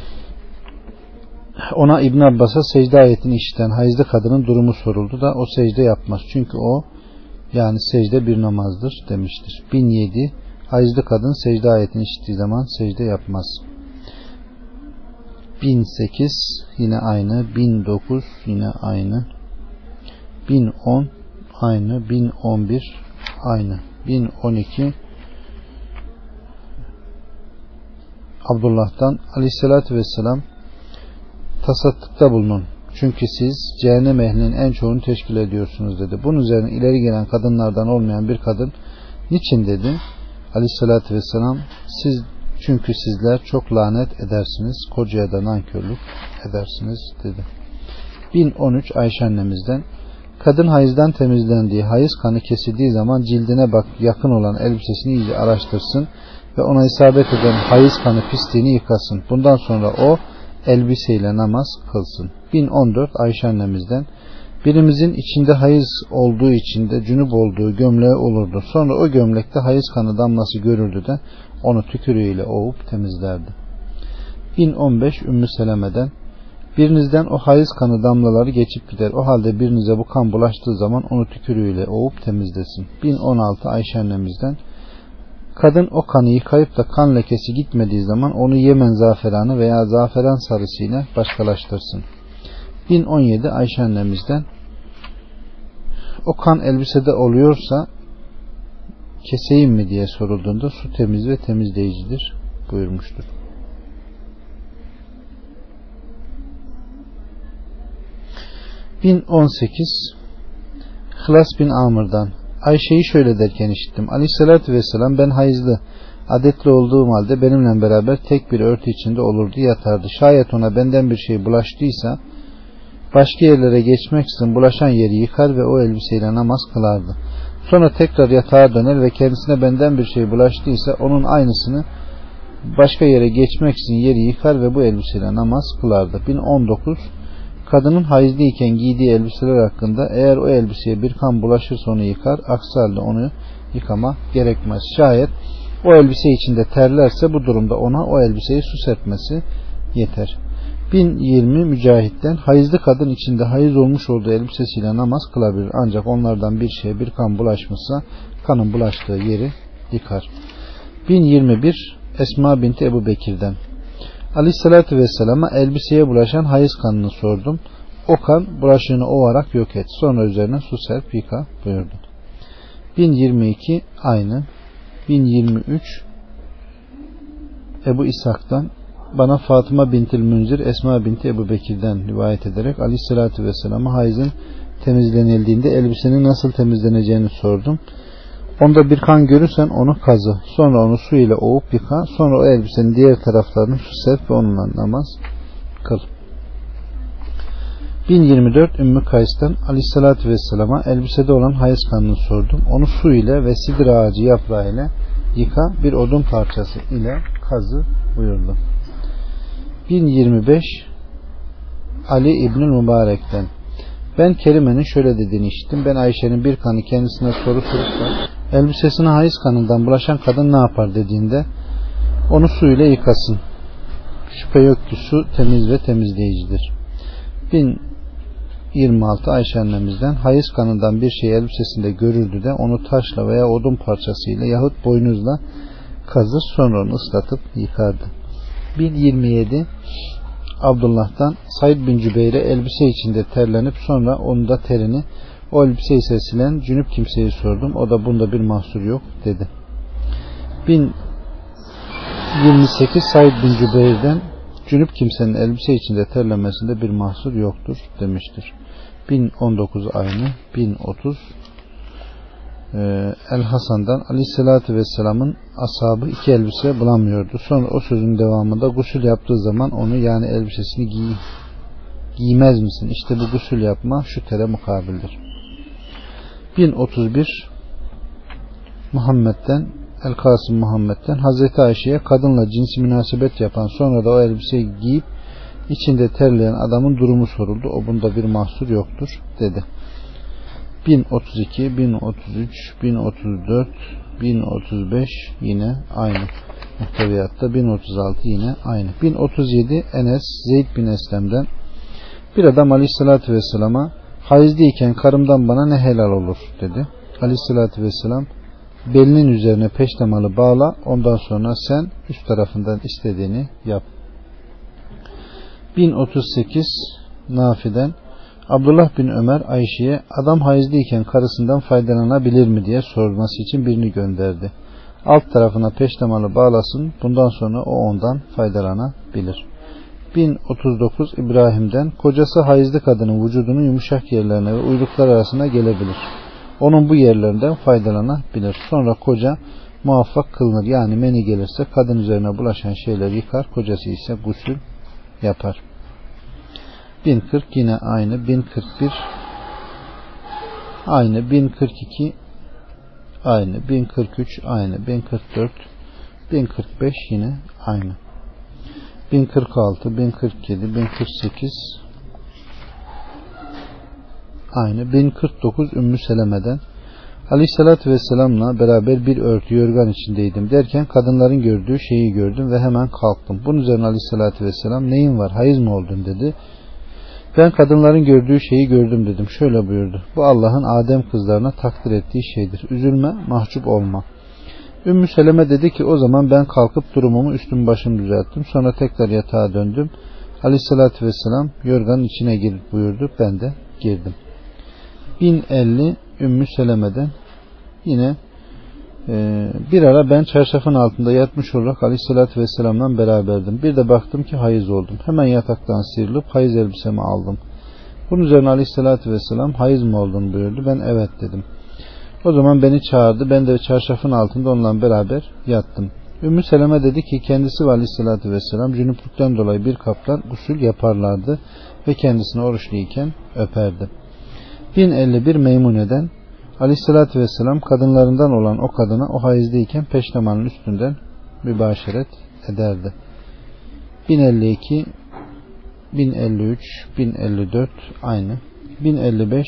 [SPEAKER 1] ona İbn Abbas'a secde ayetini işiten hayızlı kadının durumu soruldu da o secde yapmaz. Çünkü o yani secde bir namazdır demiştir. 1007 hayızlı kadın secde ayetini işittiği zaman secde yapmaz. 1008 yine aynı. 1009 yine aynı. 1010 aynı. 1011 aynı. 1012 Abdullah'tan aleyhissalatü vesselam tasattıkta bulunun. Çünkü siz cehennem ehlinin en çoğunu teşkil ediyorsunuz dedi. Bunun üzerine ileri gelen kadınlardan olmayan bir kadın niçin dedi? Aleyhissalatü vesselam siz çünkü sizler çok lanet edersiniz. Kocaya da nankörlük edersiniz dedi. 1013 Ayşe annemizden Kadın hayızdan temizlendiği, hayız kanı kesildiği zaman cildine bak yakın olan elbisesini iyice araştırsın ve ona isabet eden hayız kanı pisliğini yıkasın. Bundan sonra o elbiseyle namaz kılsın. 1014 Ayşe annemizden birimizin içinde hayız olduğu içinde cünüp olduğu gömleği olurdu. Sonra o gömlekte hayız kanı damlası görürdü de onu tükürüğüyle ovup temizlerdi. 1015 Ümmü Seleme'den Birinizden o hayız kanı damlaları geçip gider. O halde birinize bu kan bulaştığı zaman onu tükürüğüyle ovup temizlesin. 1016 Ayşe annemizden Kadın o kanı yıkayıp da kan lekesi gitmediği zaman onu Yemen zaferanı veya zaferan sarısıyla başkalaştırsın. 1017 Ayşe annemizden o kan elbisede oluyorsa keseyim mi diye sorulduğunda su temiz ve temizleyicidir buyurmuştur. ...1018... Hlas bin Amr'dan Ayşe'yi şöyle derken işittim. Aleyhissalatü vesselam ben hayızlı adetli olduğum halde benimle beraber tek bir örtü içinde olurdu yatardı. Şayet ona benden bir şey bulaştıysa başka yerlere geçmeksizin bulaşan yeri yıkar ve o elbiseyle namaz kılardı. Sonra tekrar yatağa döner ve kendisine benden bir şey bulaştıysa onun aynısını başka yere geçmeksizin yeri yıkar ve bu elbiseyle namaz kılardı. 1019 Kadının hayızlıyken giydiği elbiseler hakkında eğer o elbiseye bir kan bulaşırsa onu yıkar, aksi onu yıkama gerekmez. Şayet o elbise içinde terlerse bu durumda ona o elbiseyi su serpmesi yeter. 1020 mücahitten hayızlı kadın içinde hayız olmuş olduğu elbisesiyle namaz kılabilir. Ancak onlardan bir şeye bir kan bulaşmışsa kanın bulaştığı yeri yıkar. 1021 Esma binti Ebu Bekir'den Aleyhissalatü Vesselam'a elbiseye bulaşan hayız kanını sordum. O kan bulaşığını ovarak yok et. Sonra üzerine su serp yıka buyurdu. 1022 aynı. 1023 Ebu İshak'tan bana Fatıma bintil Münzir Esma binti Ebu Bekir'den rivayet ederek Aleyhisselatü Vesselam'a hayızın temizlenildiğinde elbisenin nasıl temizleneceğini sordum. Onda bir kan görürsen onu kazı. Sonra onu su ile ovup yıka. Sonra o elbisenin diğer taraflarını su ve onunla namaz kıl. 1024 Ümmü Kays'tan Aleyhisselatü Vesselam'a elbisede olan hayız kanını sordum. Onu su ile ve sidir ağacı yaprağı ile yıka bir odun parçası ile kazı buyurdu. 1025 Ali İbnül Mübarek'ten ben Kerime'nin şöyle dediğini işittim. Ben Ayşe'nin bir kanı kendisine soru sorup da elbisesine hayız kanından bulaşan kadın ne yapar dediğinde onu su ile yıkasın. Şüphe yok ki su temiz ve temizleyicidir. 1026 Ayşe annemizden hayız kanından bir şey elbisesinde görüldü de onu taşla veya odun parçasıyla yahut boynuzla kazır sonra onu ıslatıp yıkardı. 1027 Abdullah'tan Said bin Cübeyr'e elbise içinde terlenip sonra onu da terini o elbiseyi sesilen cünüp kimseyi sordum. O da bunda bir mahsur yok dedi. 1028 Said bin Cübeyr'den cünüp kimsenin elbise içinde terlemesinde bir mahsur yoktur demiştir. 1019 aynı 1030 ee, El Hasan'dan Aleyhisselatü Vesselam'ın ashabı iki elbise bulamıyordu. Sonra o sözün devamında gusül yaptığı zaman onu yani elbisesini giy giymez misin? İşte bu gusül yapma şu tere mukabildir. 1031 Muhammed'den El Kasım Muhammed'den Hazreti Ayşe'ye kadınla cinsi münasebet yapan sonra da o elbiseyi giyip içinde terleyen adamın durumu soruldu. O bunda bir mahsur yoktur dedi. 1032, 1033, 1034, 1035 yine aynı muhteviyatta 1036 yine aynı. 1037 Enes Zeyd bin Eslem'den bir adam aleyhissalatü vesselama hayızlıyken karımdan bana ne helal olur dedi. Aleyhissalatü vesselam belinin üzerine peştemalı bağla ondan sonra sen üst tarafından istediğini yap. 1038 Nafi'den Abdullah bin Ömer Ayşe'ye adam hayızlıyken karısından faydalanabilir mi diye sorması için birini gönderdi. Alt tarafına peştemalı bağlasın bundan sonra o ondan faydalanabilir. 1039 İbrahim'den kocası hayızlı kadının vücudunun yumuşak yerlerine ve uyluklar arasına gelebilir. Onun bu yerlerinden faydalanabilir. Sonra koca muvaffak kılınır. Yani meni gelirse kadın üzerine bulaşan şeyler yıkar. Kocası ise gusül yapar. 1040 yine aynı 1041 aynı 1042 aynı 1043 aynı 1044 1045 yine aynı 1046 1047 1048 aynı 1049 Ümmü Seleme'den Aleyhissalatü Vesselam'la beraber bir örtü yorgan içindeydim derken kadınların gördüğü şeyi gördüm ve hemen kalktım. Bunun üzerine Aleyhissalatü Vesselam neyin var hayız mı oldun dedi. Ben kadınların gördüğü şeyi gördüm dedim. Şöyle buyurdu. Bu Allah'ın Adem kızlarına takdir ettiği şeydir. Üzülme, mahcup olma. Ümmü Seleme dedi ki o zaman ben kalkıp durumumu üstüm başım düzelttim. Sonra tekrar yatağa döndüm. Aleyhissalatü vesselam yorganın içine girip buyurdu. Ben de girdim. 1050 Ümmü Seleme'den yine ee, bir ara ben çarşafın altında yatmış olarak Aleyhisselatü Vesselam'la beraberdim. Bir de baktım ki hayız oldum. Hemen yataktan sıyrılıp hayız elbisemi aldım. Bunun üzerine Aleyhisselatü Vesselam hayız mı oldun buyurdu. Ben evet dedim. O zaman beni çağırdı. Ben de çarşafın altında onunla beraber yattım. Ümmü Seleme dedi ki kendisi ve Aleyhisselatü Vesselam cünüplükten dolayı bir kaptan usul yaparlardı ve kendisini oruçluyken öperdi. 1051 Meymune'den Aleyhissalatü vesselam kadınlarından olan o kadına o hayızdayken peştemanın üstünden mübaşeret ederdi. 1052 1053 1054 aynı 1055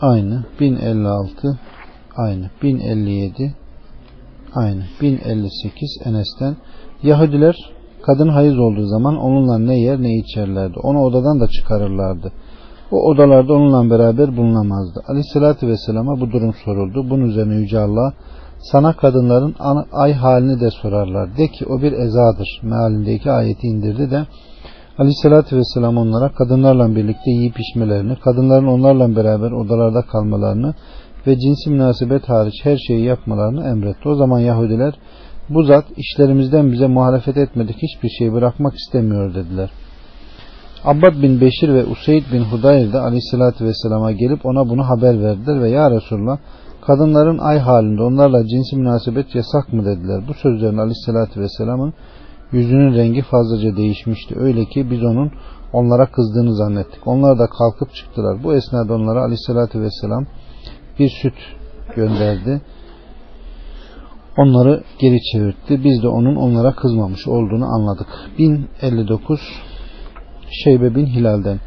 [SPEAKER 1] aynı 1056 aynı 1057 aynı 1058 Enes'ten Yahudiler Kadın hayız olduğu zaman onunla ne yer ne içerlerdi. Onu odadan da çıkarırlardı. O odalarda onunla beraber bulunamazdı. Aleyhissalatü vesselama bu durum soruldu. Bunun üzerine Yüce Allah sana kadınların ay halini de sorarlar. De ki o bir ezadır. Mealindeki ayeti indirdi de Aleyhissalatü vesselam onlara kadınlarla birlikte yiyip içmelerini, kadınların onlarla beraber odalarda kalmalarını ve cinsi münasebet hariç her şeyi yapmalarını emretti. O zaman Yahudiler bu zat işlerimizden bize muhalefet etmedik hiçbir şey bırakmak istemiyor dediler. Abbad bin Beşir ve Useyd bin Hudayr de aleyhissalatü vesselama gelip ona bunu haber verdiler ve ya Resulullah kadınların ay halinde onlarla cinsi münasebet yasak mı dediler. Bu sözlerin aleyhissalatü vesselamın yüzünün rengi fazlaca değişmişti. Öyle ki biz onun onlara kızdığını zannettik. Onlar da kalkıp çıktılar. Bu esnada onlara aleyhissalatü vesselam bir süt gönderdi. Onları geri çevirtti. Biz de onun onlara kızmamış olduğunu anladık. 1059 Şeybe bin Hilal'den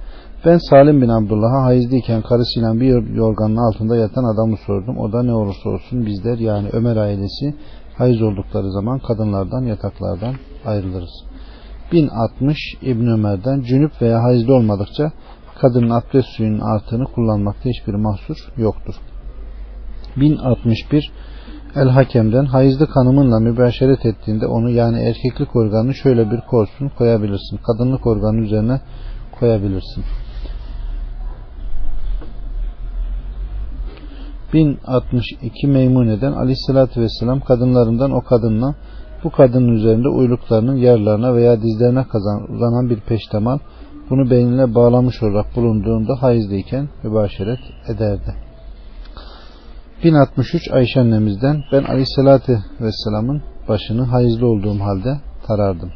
[SPEAKER 1] ben Salim bin Abdullah'a hayızlıyken karısıyla bir yorganın altında yatan adamı sordum. O da ne olursa olsun bizler yani Ömer ailesi hayız oldukları zaman kadınlardan yataklardan ayrılırız. 1060 İbn Ömer'den cünüp veya hayızlı olmadıkça kadının abdest suyunun artığını kullanmakta hiçbir mahsur yoktur. 1061 El Hakem'den hayızlı kanımınla mübaşeret ettiğinde onu yani erkeklik organını şöyle bir korsun koyabilirsin. Kadınlık organı üzerine koyabilirsin. 1062 Meymune'den aleyhissalatü vesselam kadınlarından o kadınla bu kadının üzerinde uyluklarının yerlerine veya dizlerine kazan, uzanan bir peştemal bunu beynine bağlamış olarak bulunduğunda hayızlıyken mübaşeret ederdi. 1063 Ayşe annemizden ben aleyhissalatü vesselamın başını hayızlı olduğum halde tarardım.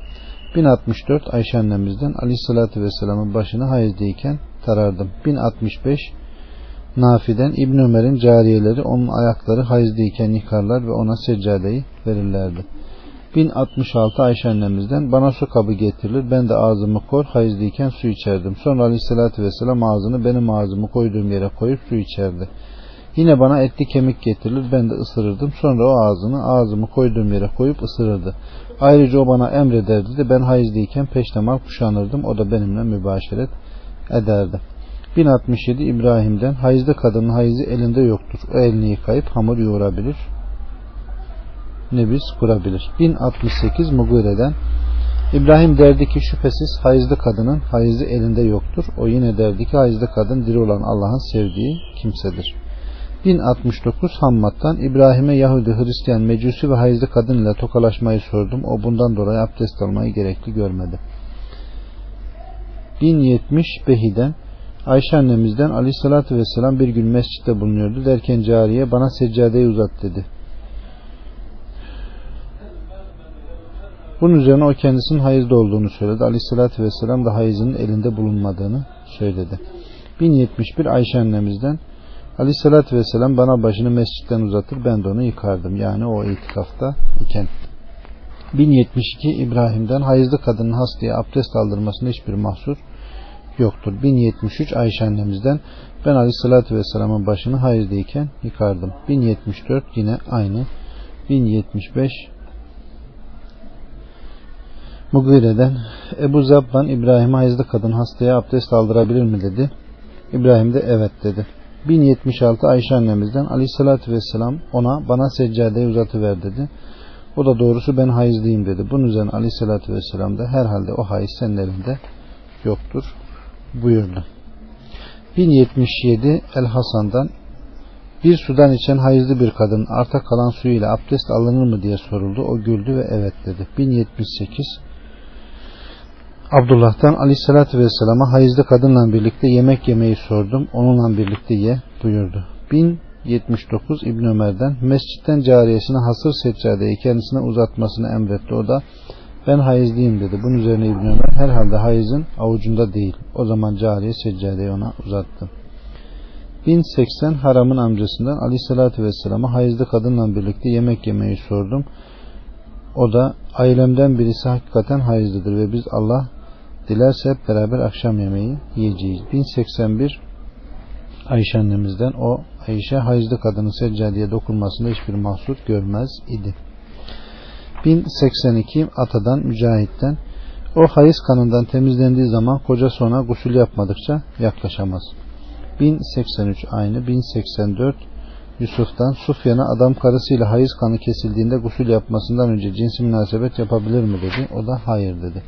[SPEAKER 1] 1064 Ayşe annemizden aleyhissalatü vesselamın başını hayızlıyken tarardım. 1065 Nafi'den İbn Ömer'in cariyeleri onun ayakları hayızlıyken yıkarlar ve ona seccadeyi verirlerdi. 1066 Ayşe annemizden bana su kabı getirilir ben de ağzımı kor hayızlıyken su içerdim. Sonra aleyhissalatü vesselam ağzını benim ağzımı koyduğum yere koyup su içerdi. Yine bana etli kemik getirilir ben de ısırırdım. Sonra o ağzını ağzımı koyduğum yere koyup ısırırdı. Ayrıca o bana emrederdi de ben hayızlıyken peştemal kuşanırdım. O da benimle mübaşeret ederdi. 1067 İbrahim'den hayızlı kadının hayızı elinde yoktur. O elini yıkayıp hamur yoğurabilir. Nebiz kurabilir. 1068 Mugire'den İbrahim derdi ki şüphesiz hayızlı kadının hayızı elinde yoktur. O yine derdi ki hayızlı kadın diri olan Allah'ın sevdiği kimsedir. 1069 Hammad'dan İbrahim'e Yahudi, Hristiyan, Mecusi ve hayızlı kadın ile tokalaşmayı sordum. O bundan dolayı abdest almayı gerekli görmedi. 1070 Behi'den Ayşe annemizden aleyhissalatü vesselam bir gün mescitte bulunuyordu. Derken cariye bana seccadeyi uzat dedi. Bunun üzerine o kendisinin hayızda olduğunu söyledi. Aleyhissalatü vesselam da hayızının elinde bulunmadığını söyledi. 1071 Ayşe annemizden Aleyhissalatü vesselam bana başını mescitten uzatır ben de onu yıkardım. Yani o itikafta iken. 1072 İbrahim'den hayızlı kadının hastaya abdest aldırmasında hiçbir mahsur yoktur. 1073 Ayşe annemizden ben Aleyhisselatü Vesselam'ın başını hayızdayken yıkardım. 1074 yine aynı. 1075 Mugire'den Ebu Zabban İbrahim'e hayızlı kadın hastaya abdest aldırabilir mi dedi. İbrahim de evet dedi. 1076 Ayşe annemizden Aleyhisselatü Vesselam ona bana seccadeyi uzatıver dedi. O da doğrusu ben hayızlıyım dedi. Bunun üzerine Aleyhisselatü Vesselam da herhalde o hayız senin elinde yoktur buyurdu. 1077 El Hasan'dan bir sudan içen hayızlı bir kadın arta kalan suyuyla abdest alınır mı diye soruldu. O güldü ve evet dedi. 1078 Abdullah'tan aleyhissalatü vesselama hayızlı kadınla birlikte yemek yemeyi sordum. Onunla birlikte ye buyurdu. 1079 İbn Ömer'den mescitten cariyesine hasır seccadeyi kendisine uzatmasını emretti. O da ben hayızlıyım dedi. Bunun üzerine İbn Ömer herhalde hayızın avucunda değil. O zaman cariye seccadeyi ona uzattı. 1080 haramın amcasından aleyhissalatü vesselama hayızlı kadınla birlikte yemek yemeyi sordum. O da ailemden birisi hakikaten hayızlıdır ve biz Allah dilerse hep beraber akşam yemeği yiyeceğiz. 1081 Ayşe annemizden o Ayşe hayızlı kadının seccadeye dokunmasında hiçbir mahsur görmez idi. 1082 Atadan Mücahit'ten O hayız kanından temizlendiği zaman kocası ona gusül yapmadıkça yaklaşamaz. 1083 aynı 1084 Yusuf'tan Sufyan'a adam karısıyla hayız kanı kesildiğinde gusül yapmasından önce cinsi münasebet yapabilir mi dedi. O da hayır dedi.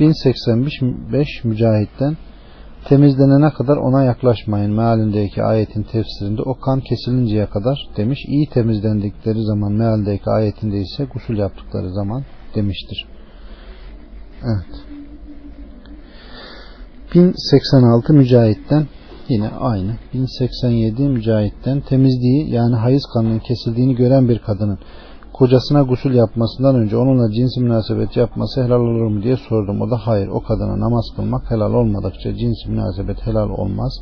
[SPEAKER 1] 1085 Mücahit'ten temizlenene kadar ona yaklaşmayın mealindeki ayetin tefsirinde o kan kesilinceye kadar demiş. İyi temizlendikleri zaman mealdeki ayetinde ise gusül yaptıkları zaman demiştir. Evet. 1086 Mücahit'ten yine aynı. 1087 Mücahit'ten temizliği yani hayız kanının kesildiğini gören bir kadının kocasına gusül yapmasından önce onunla cins münasebet yapması helal olur mu diye sordum. O da hayır o kadına namaz kılmak helal olmadıkça cins münasebet helal olmaz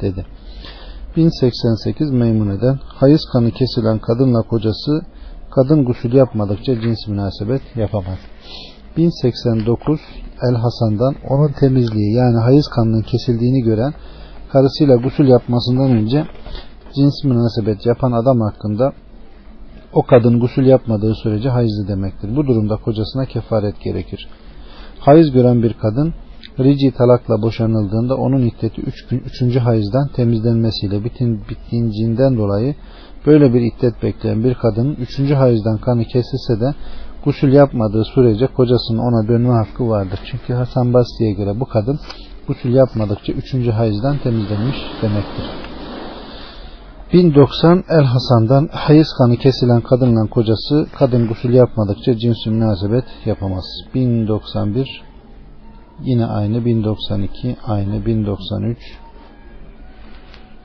[SPEAKER 1] dedi. 1088 Meymune'den hayız kanı kesilen kadınla kocası kadın gusül yapmadıkça cins münasebet yapamaz. 1089 El Hasan'dan onun temizliği yani hayız kanının kesildiğini gören karısıyla gusül yapmasından önce cins münasebet yapan adam hakkında o kadın gusül yapmadığı sürece hayızlı demektir. Bu durumda kocasına kefaret gerekir. Hayız gören bir kadın rici talakla boşanıldığında onun iddeti 3 üç gün 3. hayızdan temizlenmesiyle bitin, bittiğinden dolayı böyle bir iddet bekleyen bir kadının 3. hayızdan kanı kesilse de gusül yapmadığı sürece kocasının ona dönme hakkı vardır. Çünkü Hasan Basri'ye göre bu kadın gusül yapmadıkça 3. hayızdan temizlenmiş demektir. 1090 El Hasan'dan hayız kanı kesilen kadınla kocası kadın gusül yapmadıkça cins münasebet yapamaz. 1091 yine aynı 1092 aynı 1093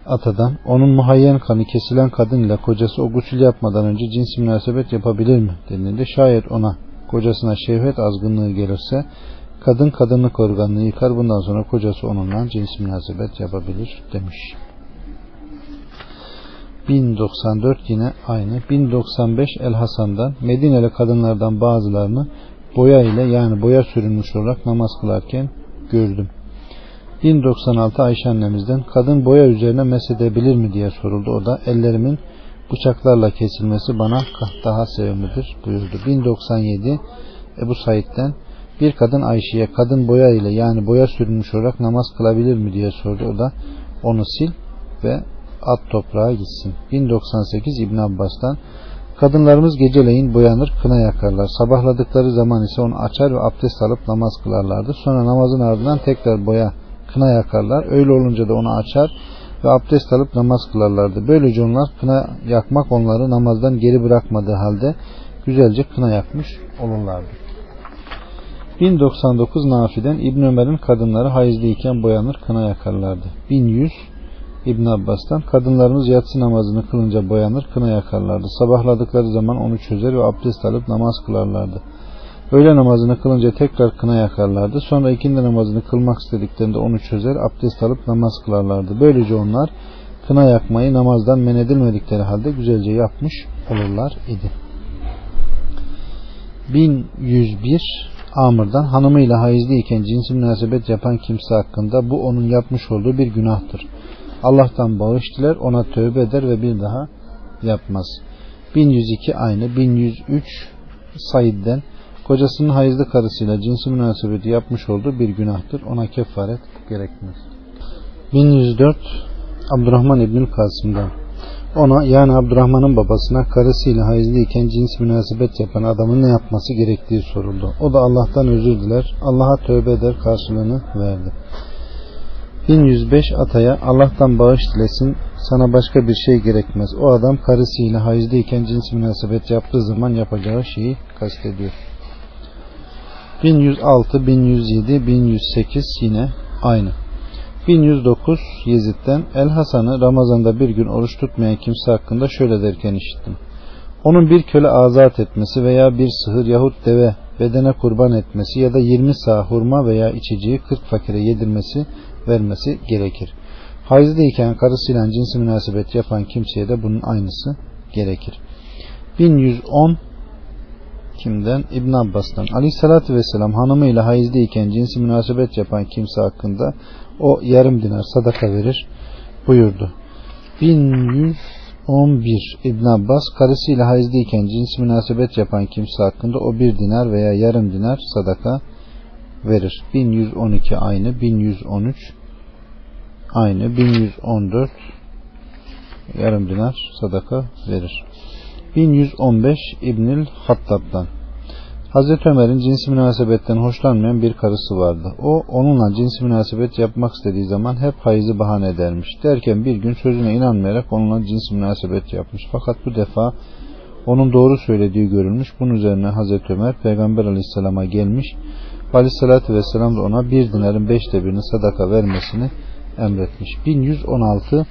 [SPEAKER 1] Atadan onun muhayyen kanı kesilen kadın ile kocası o gusül yapmadan önce cins münasebet yapabilir mi denildi. Şayet ona kocasına şehvet azgınlığı gelirse kadın kadınlık organını yıkar bundan sonra kocası onunla cins münasebet yapabilir demiş. 1094 yine aynı. 1095 El Hasan'dan Medineli kadınlardan bazılarını boya ile yani boya sürülmüş olarak namaz kılarken gördüm. 1096 Ayşe annemizden kadın boya üzerine mesedebilir mi diye soruldu. O da ellerimin bıçaklarla kesilmesi bana daha sevimlidir buyurdu. 1097 Ebu Said'den bir kadın Ayşe'ye kadın boya ile yani boya sürülmüş olarak namaz kılabilir mi diye sordu. O da onu sil ve at toprağa gitsin. 1098 İbn Abbas'tan Kadınlarımız geceleyin boyanır, kına yakarlar. Sabahladıkları zaman ise onu açar ve abdest alıp namaz kılarlardı. Sonra namazın ardından tekrar boya, kına yakarlar. Öyle olunca da onu açar ve abdest alıp namaz kılarlardı. Böylece onlar kına yakmak onları namazdan geri bırakmadığı halde güzelce kına yakmış olurlardı. 1099 Nafi'den İbn Ömer'in kadınları hayızlıyken boyanır, kına yakarlardı. 1100 İbn Abbas'tan kadınlarımız yatsı namazını kılınca boyanır, kına yakarlardı. Sabahladıkları zaman onu çözer ve abdest alıp namaz kılarlardı. Öğle namazını kılınca tekrar kına yakarlardı. Sonra ikindi namazını kılmak istediklerinde onu çözer, abdest alıp namaz kılarlardı. Böylece onlar kına yakmayı namazdan men edilmedikleri halde güzelce yapmış olurlar idi. 1101 Amr'dan hanımıyla hayızlıyken cinsi münasebet yapan kimse hakkında bu onun yapmış olduğu bir günahtır. Allah'tan bağış diler, ona tövbe eder ve bir daha yapmaz. 1102 aynı, 1103 Said'den kocasının hayızlı karısıyla cinsi münasebeti yapmış olduğu bir günahtır. Ona kefaret gerekmez. 1104 Abdurrahman İbnül Kasım'dan ona yani Abdurrahman'ın babasına karısıyla hayızlıyken cins münasebet yapan adamın ne yapması gerektiği soruldu. O da Allah'tan özür diler. Allah'a tövbe eder karşılığını verdi. 1105 Ataya Allah'tan bağış dilesin sana başka bir şey gerekmez. O adam karısıyla hayızdayken cins münasebet yaptığı zaman yapacağı şeyi kastediyor. 1106, 1107, 1108 yine aynı. 1109 Yezid'den El Hasan'ı Ramazan'da bir gün oruç tutmayan kimse hakkında şöyle derken işittim. Onun bir köle azat etmesi veya bir sıhır yahut deve bedene kurban etmesi ya da 20 sağ hurma veya içeceği 40 fakire yedirmesi vermesi gerekir. Hayızdayken karısıyla cinsi münasebet yapan kimseye de bunun aynısı gerekir. 1110 kimden? İbn Abbas'tan. Aleyhissalatü vesselam hanımıyla hayızdayken cinsi münasebet yapan kimse hakkında o yarım dinar sadaka verir buyurdu. 1111 İbn Abbas karısıyla hayızdayken cinsi münasebet yapan kimse hakkında o bir dinar veya yarım dinar sadaka verir. 1112 aynı, 1113 aynı, 1114 yarım dinar sadaka verir. 1115 İbnül Hattab'dan Hazreti Ömer'in cinsi münasebetten hoşlanmayan bir karısı vardı. O onunla cinsi münasebet yapmak istediği zaman hep hayızı bahane edermiş. Derken bir gün sözüne inanmayarak onunla cinsi münasebet yapmış. Fakat bu defa onun doğru söylediği görülmüş. Bunun üzerine Hazreti Ömer Peygamber Aleyhisselam'a gelmiş. Aleyhisselatü Vesselam da ona bir dinarın beşte birini sadaka vermesini emretmiş. 1116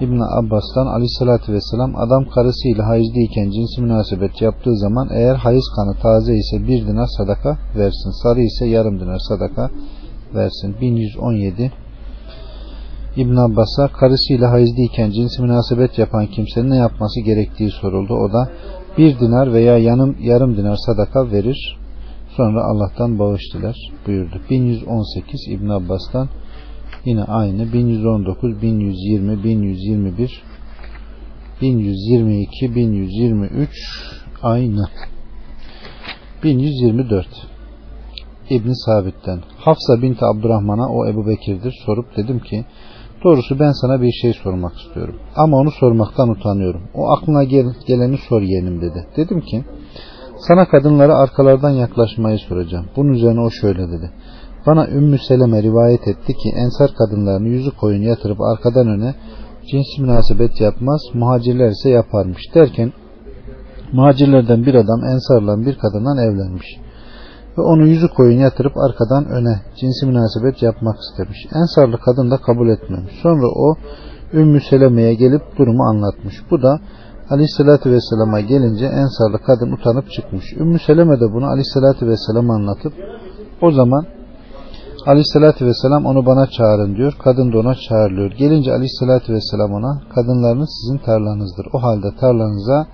[SPEAKER 1] İbn Abbas'tan aleyhissalatü vesselam adam karısıyla hayızlıyken cinsi münasebet yaptığı zaman eğer hayız kanı taze ise bir dinar sadaka versin. Sarı ise yarım dinar sadaka versin. 1117 İbn Abbas'a karısıyla hayızlıyken cinsi münasebet yapan kimsenin ne yapması gerektiği soruldu. O da bir dinar veya yanım, yarım dinar sadaka verir. Sonra Allah'tan bağış diler buyurdu. 1118 İbn Abbas'tan Yine aynı 1119, 1120, 1121, 1122, 1123 aynı. 1124 İbn Sabit'ten Hafsa binti Abdurrahman'a o Ebu Bekir'dir sorup dedim ki doğrusu ben sana bir şey sormak istiyorum ama onu sormaktan utanıyorum. O aklına gel, geleni sor yeğenim dedi. Dedim ki sana kadınlara arkalardan yaklaşmayı soracağım. Bunun üzerine o şöyle dedi. Bana Ümmü Seleme rivayet etti ki ensar kadınlarını yüzü koyun yatırıp arkadan öne cinsi münasebet yapmaz, muhacirler ise yaparmış derken muhacirlerden bir adam ensarla bir kadından evlenmiş ve onu yüzü koyun yatırıp arkadan öne cinsi münasebet yapmak istemiş. Ensarlı kadın da kabul etmemiş. Sonra o Ümmü Seleme'ye gelip durumu anlatmış. Bu da Aleyhisselatü Vesselam'a gelince Ensarlı kadın utanıp çıkmış. Ümmü Seleme de bunu Aleyhisselatü Vesselam'a anlatıp o zaman Aleyhissalatü vesselam onu bana çağırın diyor. Kadın da ona çağırılıyor. Gelince aleyhissalatü vesselam ona kadınlarınız sizin tarlanızdır. O halde tarlanıza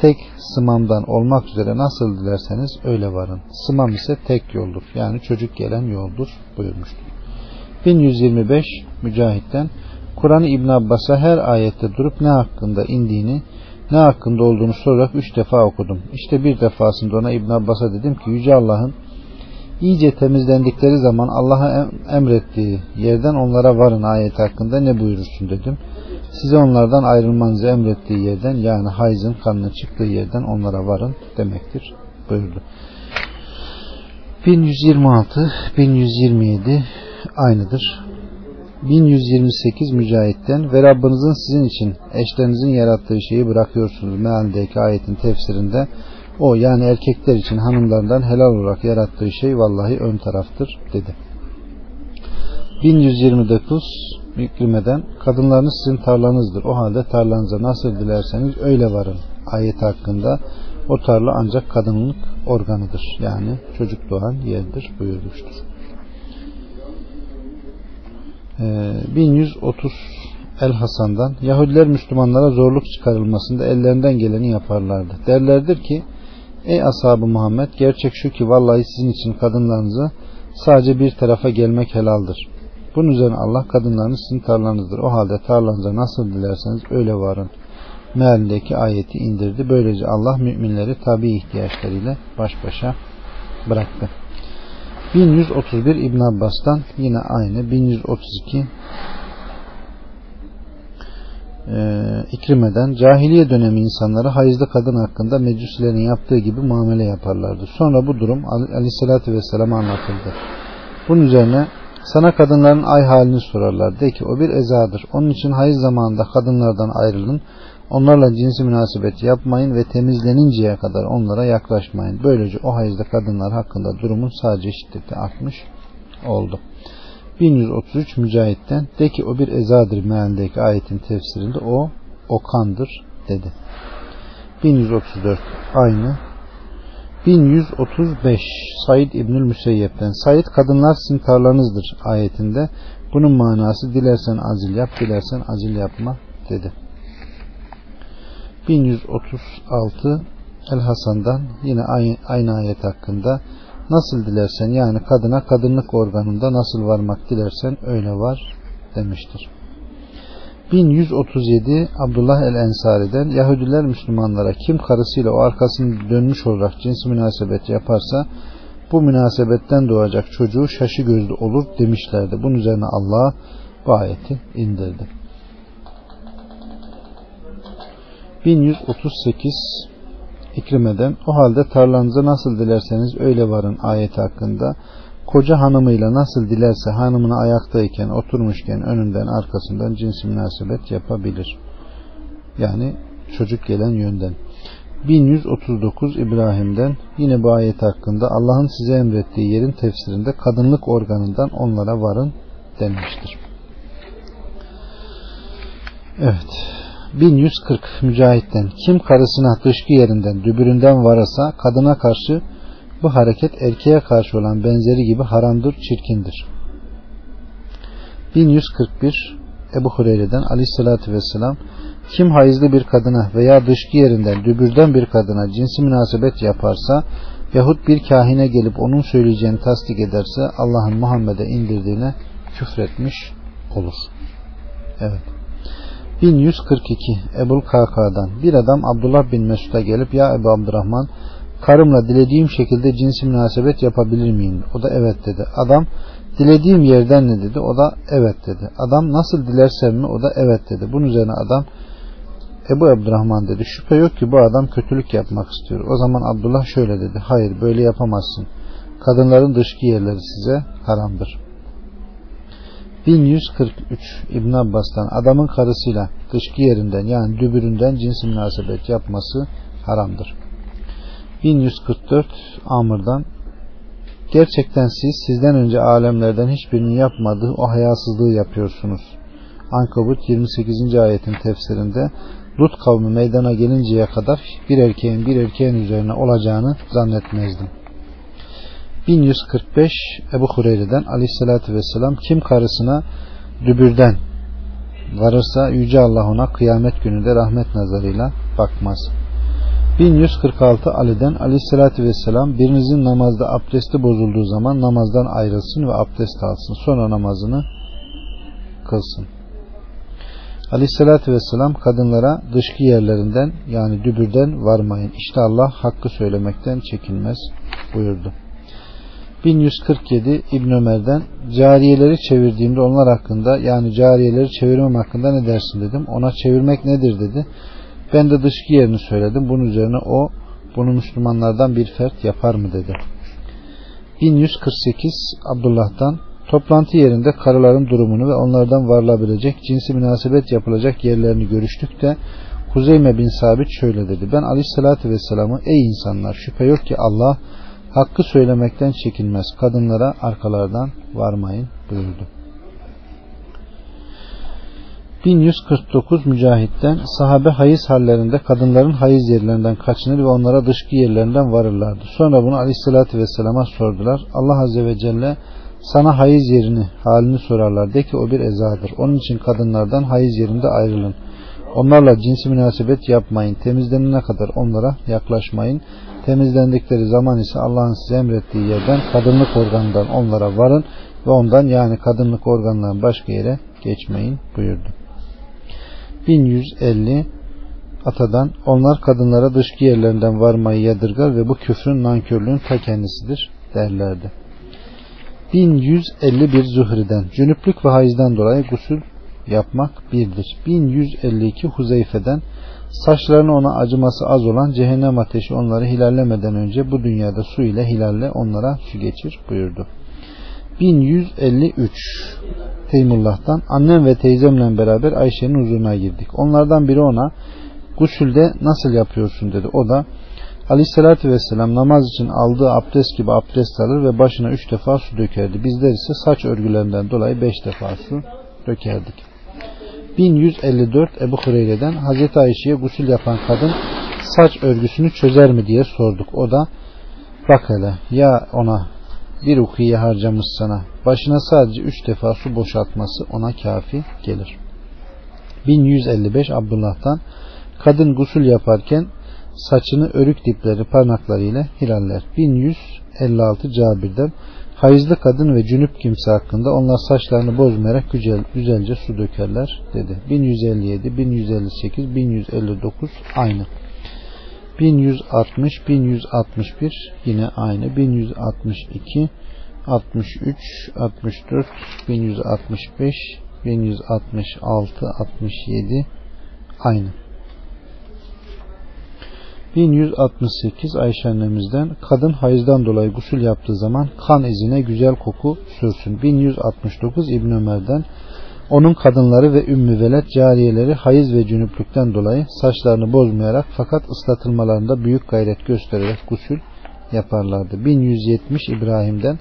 [SPEAKER 1] tek sımamdan olmak üzere nasıl dilerseniz öyle varın. Sımam ise tek yoldur. Yani çocuk gelen yoldur buyurmuştur. 1125 Mücahit'ten Kur'an-ı İbn Abbas'a her ayette durup ne hakkında indiğini ne hakkında olduğunu sorarak üç defa okudum. İşte bir defasında ona İbn Abbas'a dedim ki Yüce Allah'ın iyice temizlendikleri zaman Allah'a emrettiği yerden onlara varın ayet hakkında ne buyurursun dedim. Size onlardan ayrılmanızı emrettiği yerden yani hayzın kanının çıktığı yerden onlara varın demektir buyurdu. 1126 1127 aynıdır. 1128 Mücahit'ten ve Rabbinizin sizin için eşlerinizin yarattığı şeyi bırakıyorsunuz mealdeki ayetin tefsirinde o yani erkekler için hanımlardan helal olarak yarattığı şey vallahi ön taraftır dedi. 1129 Mükrime'den kadınlarınız sizin tarlanızdır. O halde tarlanıza nasıl dilerseniz öyle varın. Ayet hakkında o tarla ancak kadınlık organıdır. Yani çocuk doğan yerdir buyurmuştur. Ee, 1130 El Hasan'dan Yahudiler Müslümanlara zorluk çıkarılmasında ellerinden geleni yaparlardı. Derlerdir ki Ey ashab Muhammed gerçek şu ki vallahi sizin için kadınlarınızı sadece bir tarafa gelmek helaldir. Bunun üzerine Allah kadınlarınız sizin tarlanızdır. O halde tarlanıza nasıl dilerseniz öyle varın. Mealindeki ayeti indirdi. Böylece Allah müminleri tabi ihtiyaçlarıyla baş başa bıraktı. 1131 İbn Abbas'tan yine aynı 1132 e, İkrime'den cahiliye dönemi insanları hayızlı kadın hakkında mecusilerin yaptığı gibi muamele yaparlardı. Sonra bu durum aleyhissalatü vesselam'a anlatıldı. Bunun üzerine sana kadınların ay halini sorarlar. De ki o bir ezadır. Onun için hayız zamanında kadınlardan ayrılın. Onlarla cinsi münasebet yapmayın ve temizleninceye kadar onlara yaklaşmayın. Böylece o hayızlı kadınlar hakkında durumun sadece şiddeti artmış oldu. 1133 Mücahit'ten de ki o bir ezadır mealindeki ayetin tefsirinde o okandır dedi. 1134 aynı 1135 Said İbnül Müseyyep'ten Said kadınlar sizin tarlanızdır ayetinde bunun manası dilersen azil yap dilersen azil yapma dedi. 1136 El Hasan'dan yine aynı, aynı ayet hakkında nasıl dilersen yani kadına kadınlık organında nasıl varmak dilersen öyle var demiştir. 1137 Abdullah el Ensari'den Yahudiler Müslümanlara kim karısıyla o arkasını dönmüş olarak cins münasebet yaparsa bu münasebetten doğacak çocuğu şaşı gözlü olur demişlerdi. Bunun üzerine Allah bu ayeti indirdi. 1138 İkrime'den o halde tarlanıza nasıl dilerseniz öyle varın ayeti hakkında koca hanımıyla nasıl dilerse hanımına ayaktayken oturmuşken önünden arkasından cinsi münasebet yapabilir. Yani çocuk gelen yönden. 1139 İbrahim'den yine bu ayet hakkında Allah'ın size emrettiği yerin tefsirinde kadınlık organından onlara varın denmiştir. Evet. 1140 Mücahit'ten kim karısına dışkı yerinden dübüründen varasa kadına karşı bu hareket erkeğe karşı olan benzeri gibi haramdır, çirkindir. 1141 Ebu Hureyre'den aleyhissalatü vesselam kim hayızlı bir kadına veya dışkı yerinden dübürden bir kadına cinsi münasebet yaparsa yahut bir kahine gelip onun söyleyeceğini tasdik ederse Allah'ın Muhammed'e indirdiğine küfretmiş olur. Evet. 1142 Ebul Kaka'dan bir adam Abdullah bin Mesud'a gelip ya Ebu Abdurrahman karımla dilediğim şekilde cinsi münasebet yapabilir miyim? O da evet dedi. Adam dilediğim yerden ne dedi? O da evet dedi. Adam nasıl dilersem mi? O da evet dedi. Bunun üzerine adam Ebu Abdurrahman dedi. Şüphe yok ki bu adam kötülük yapmak istiyor. O zaman Abdullah şöyle dedi. Hayır böyle yapamazsın. Kadınların dışkı yerleri size haramdır. 1143 İbn Abbas'tan adamın karısıyla dışkı yerinden yani dübüründen cinsi münasebet yapması haramdır. 1144 Amr'dan Gerçekten siz sizden önce alemlerden hiçbirinin yapmadığı o hayasızlığı yapıyorsunuz. Ankabut 28. ayetin tefsirinde Lut kavmi meydana gelinceye kadar bir erkeğin bir erkeğin üzerine olacağını zannetmezdim. 1145 Ebu Hureyre'den aleyhissalatü vesselam kim karısına dübürden varırsa Yüce Allah ona kıyamet gününde rahmet nazarıyla bakmaz. 1146 Ali'den aleyhissalatü vesselam birinizin namazda abdesti bozulduğu zaman namazdan ayrılsın ve abdest alsın. Sonra namazını kılsın. Aleyhissalatü vesselam kadınlara dışkı yerlerinden yani dübürden varmayın. İşte Allah hakkı söylemekten çekinmez buyurdu. 1147 İbn Ömer'den cariyeleri çevirdiğimde onlar hakkında yani cariyeleri çevirmem hakkında ne dersin dedim. Ona çevirmek nedir dedi. Ben de dışkı yerini söyledim. Bunun üzerine o bunu Müslümanlardan bir fert yapar mı dedi. 1148 Abdullah'tan toplantı yerinde karıların durumunu ve onlardan varılabilecek cinsi münasebet yapılacak yerlerini görüştük de Huzeyme bin Sabit şöyle dedi. Ben aleyhissalatü vesselam'ı ey insanlar şüphe yok ki Allah hakkı söylemekten çekinmez. Kadınlara arkalardan varmayın buyurdu. 1149 Mücahit'ten sahabe hayız hallerinde kadınların hayız yerlerinden kaçınır ve onlara dışkı yerlerinden varırlardı. Sonra bunu aleyhissalatü vesselama sordular. Allah azze ve celle sana hayız yerini halini sorarlar. De ki o bir ezadır. Onun için kadınlardan hayız yerinde ayrılın. Onlarla cinsi münasebet yapmayın. Temizlenene kadar onlara yaklaşmayın. Temizlendikleri zaman ise Allah'ın size emrettiği yerden kadınlık organından onlara varın ve ondan yani kadınlık organından başka yere geçmeyin buyurdu. 1150 Atadan onlar kadınlara dışkı yerlerinden varmayı yadırgar ve bu küfrün nankörlüğün ta kendisidir derlerdi. 1151 Zuhri'den cünüplük ve hayızdan dolayı gusül yapmak birdir. 1152 Huzeyfe'den saçlarını ona acıması az olan cehennem ateşi onları hilallemeden önce bu dünyada su ile hilalle onlara su geçir buyurdu. 1153 Teymullah'tan annem ve teyzemle beraber Ayşe'nin huzuruna girdik. Onlardan biri ona gusülde nasıl yapıyorsun dedi. O da Aleyhissalatü Vesselam namaz için aldığı abdest gibi abdest alır ve başına üç defa su dökerdi. Bizler ise saç örgülerinden dolayı beş defa su dökerdik. 1154 Ebu Hureyre'den Hazreti Ayşe'ye gusül yapan kadın saç örgüsünü çözer mi diye sorduk. O da bak hele ya ona bir ukiye harcamış sana başına sadece üç defa su boşaltması ona kafi gelir. 1155 Abdullah'tan kadın gusül yaparken saçını örük dipleri parmaklarıyla hilaller. 1156 Cabir'den hayızlı kadın ve cünüp kimse hakkında onlar saçlarını bozmayarak güzel, güzelce su dökerler dedi. 1157, 1158, 1159 aynı. 1160, 1161 yine aynı. 1162, 63, 64, 1165, 1166, 67 aynı. 1168 Ayşe annemizden kadın hayızdan dolayı gusül yaptığı zaman kan izine güzel koku sürsün. 1169 İbn Ömer'den onun kadınları ve ümmü velet cariyeleri hayız ve cünüplükten dolayı saçlarını bozmayarak fakat ıslatılmalarında büyük gayret göstererek gusül yaparlardı. 1170 İbrahim'den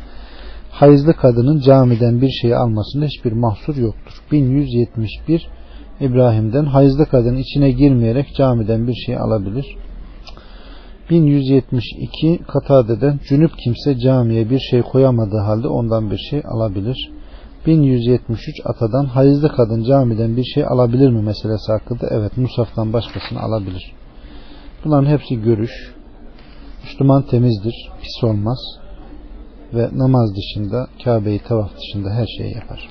[SPEAKER 1] hayızlı kadının camiden bir şey almasında hiçbir mahsur yoktur. 1171 İbrahim'den hayızlı kadın içine girmeyerek camiden bir şey alabilir. 1172 Katade'den cünüp kimse camiye bir şey koyamadığı halde ondan bir şey alabilir. 1173 Atadan hayızlı kadın camiden bir şey alabilir mi meselesi hakkında? Evet Musaf'tan başkasını alabilir. Bunların hepsi görüş. Müslüman temizdir, pis olmaz ve namaz dışında, Kabe'yi tavaf dışında her şeyi yapar.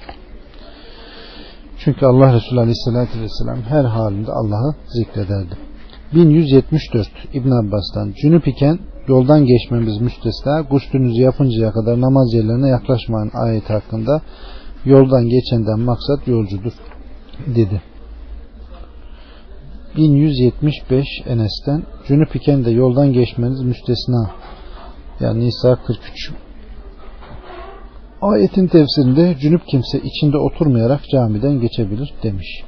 [SPEAKER 1] Çünkü Allah Resulü Aleyhisselatü Vesselam her halinde Allah'ı zikrederdi. 1174 İbn Abbas'tan. Cünüp iken yoldan geçmemiz müstesna. Guslünüzü yapıncaya kadar namaz yerlerine yaklaşmayın ayet hakkında. Yoldan geçenden maksat yolcudur dedi. 1175 Enes'ten. Cünüp iken de yoldan geçmeniz müstesna. Yani Nisa 43 Ayetin tefsirinde cünüp kimse içinde oturmayarak camiden geçebilir demiş.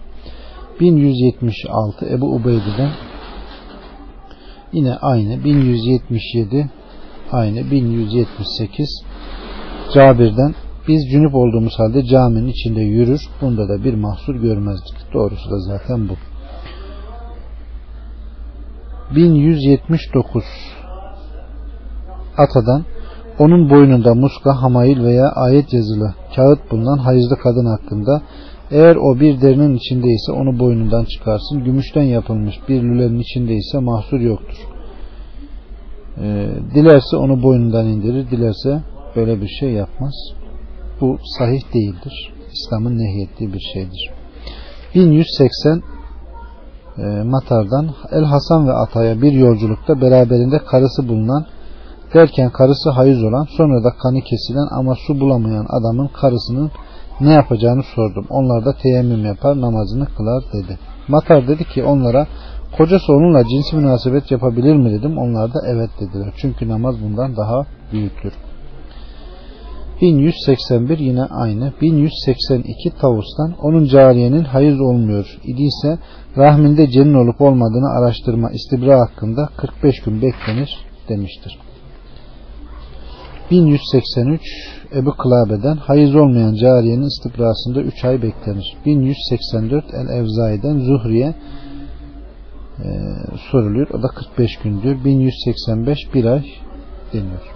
[SPEAKER 1] 1176 Ebu Ubeyde'den yine aynı 1177 aynı 1178 Cabir'den biz cünüp olduğumuz halde caminin içinde yürür bunda da bir mahsur görmezdik. Doğrusu da zaten bu. 1179 Atadan onun boynunda muska, hamail veya ayet yazılı kağıt bulunan hayızlı kadın hakkında eğer o bir derinin içindeyse onu boynundan çıkarsın. Gümüşten yapılmış bir lülenin içindeyse mahsur yoktur. Ee, dilerse onu boynundan indirir. Dilerse böyle bir şey yapmaz. Bu sahih değildir. İslam'ın nehyettiği bir şeydir. 1180 e, Matar'dan El Hasan ve Atay'a bir yolculukta beraberinde karısı bulunan derken karısı hayız olan sonra da kanı kesilen ama su bulamayan adamın karısının ne yapacağını sordum. Onlar da teyemmüm yapar namazını kılar dedi. Matar dedi ki onlara kocası onunla cinsi münasebet yapabilir mi dedim. Onlar da evet dediler. Çünkü namaz bundan daha büyüktür. 1181 yine aynı. 1182 Tavus'tan onun cariyenin hayız olmuyor idiyse rahminde cenin olup olmadığını araştırma istibra hakkında 45 gün beklenir demiştir. 1183 Ebu Kılabe'den hayız olmayan cariyenin istibrasında 3 ay beklenir. 1184 El Evzai'den Zuhri'ye e, soruluyor. O da 45 gündür. 1185 bir ay deniyor.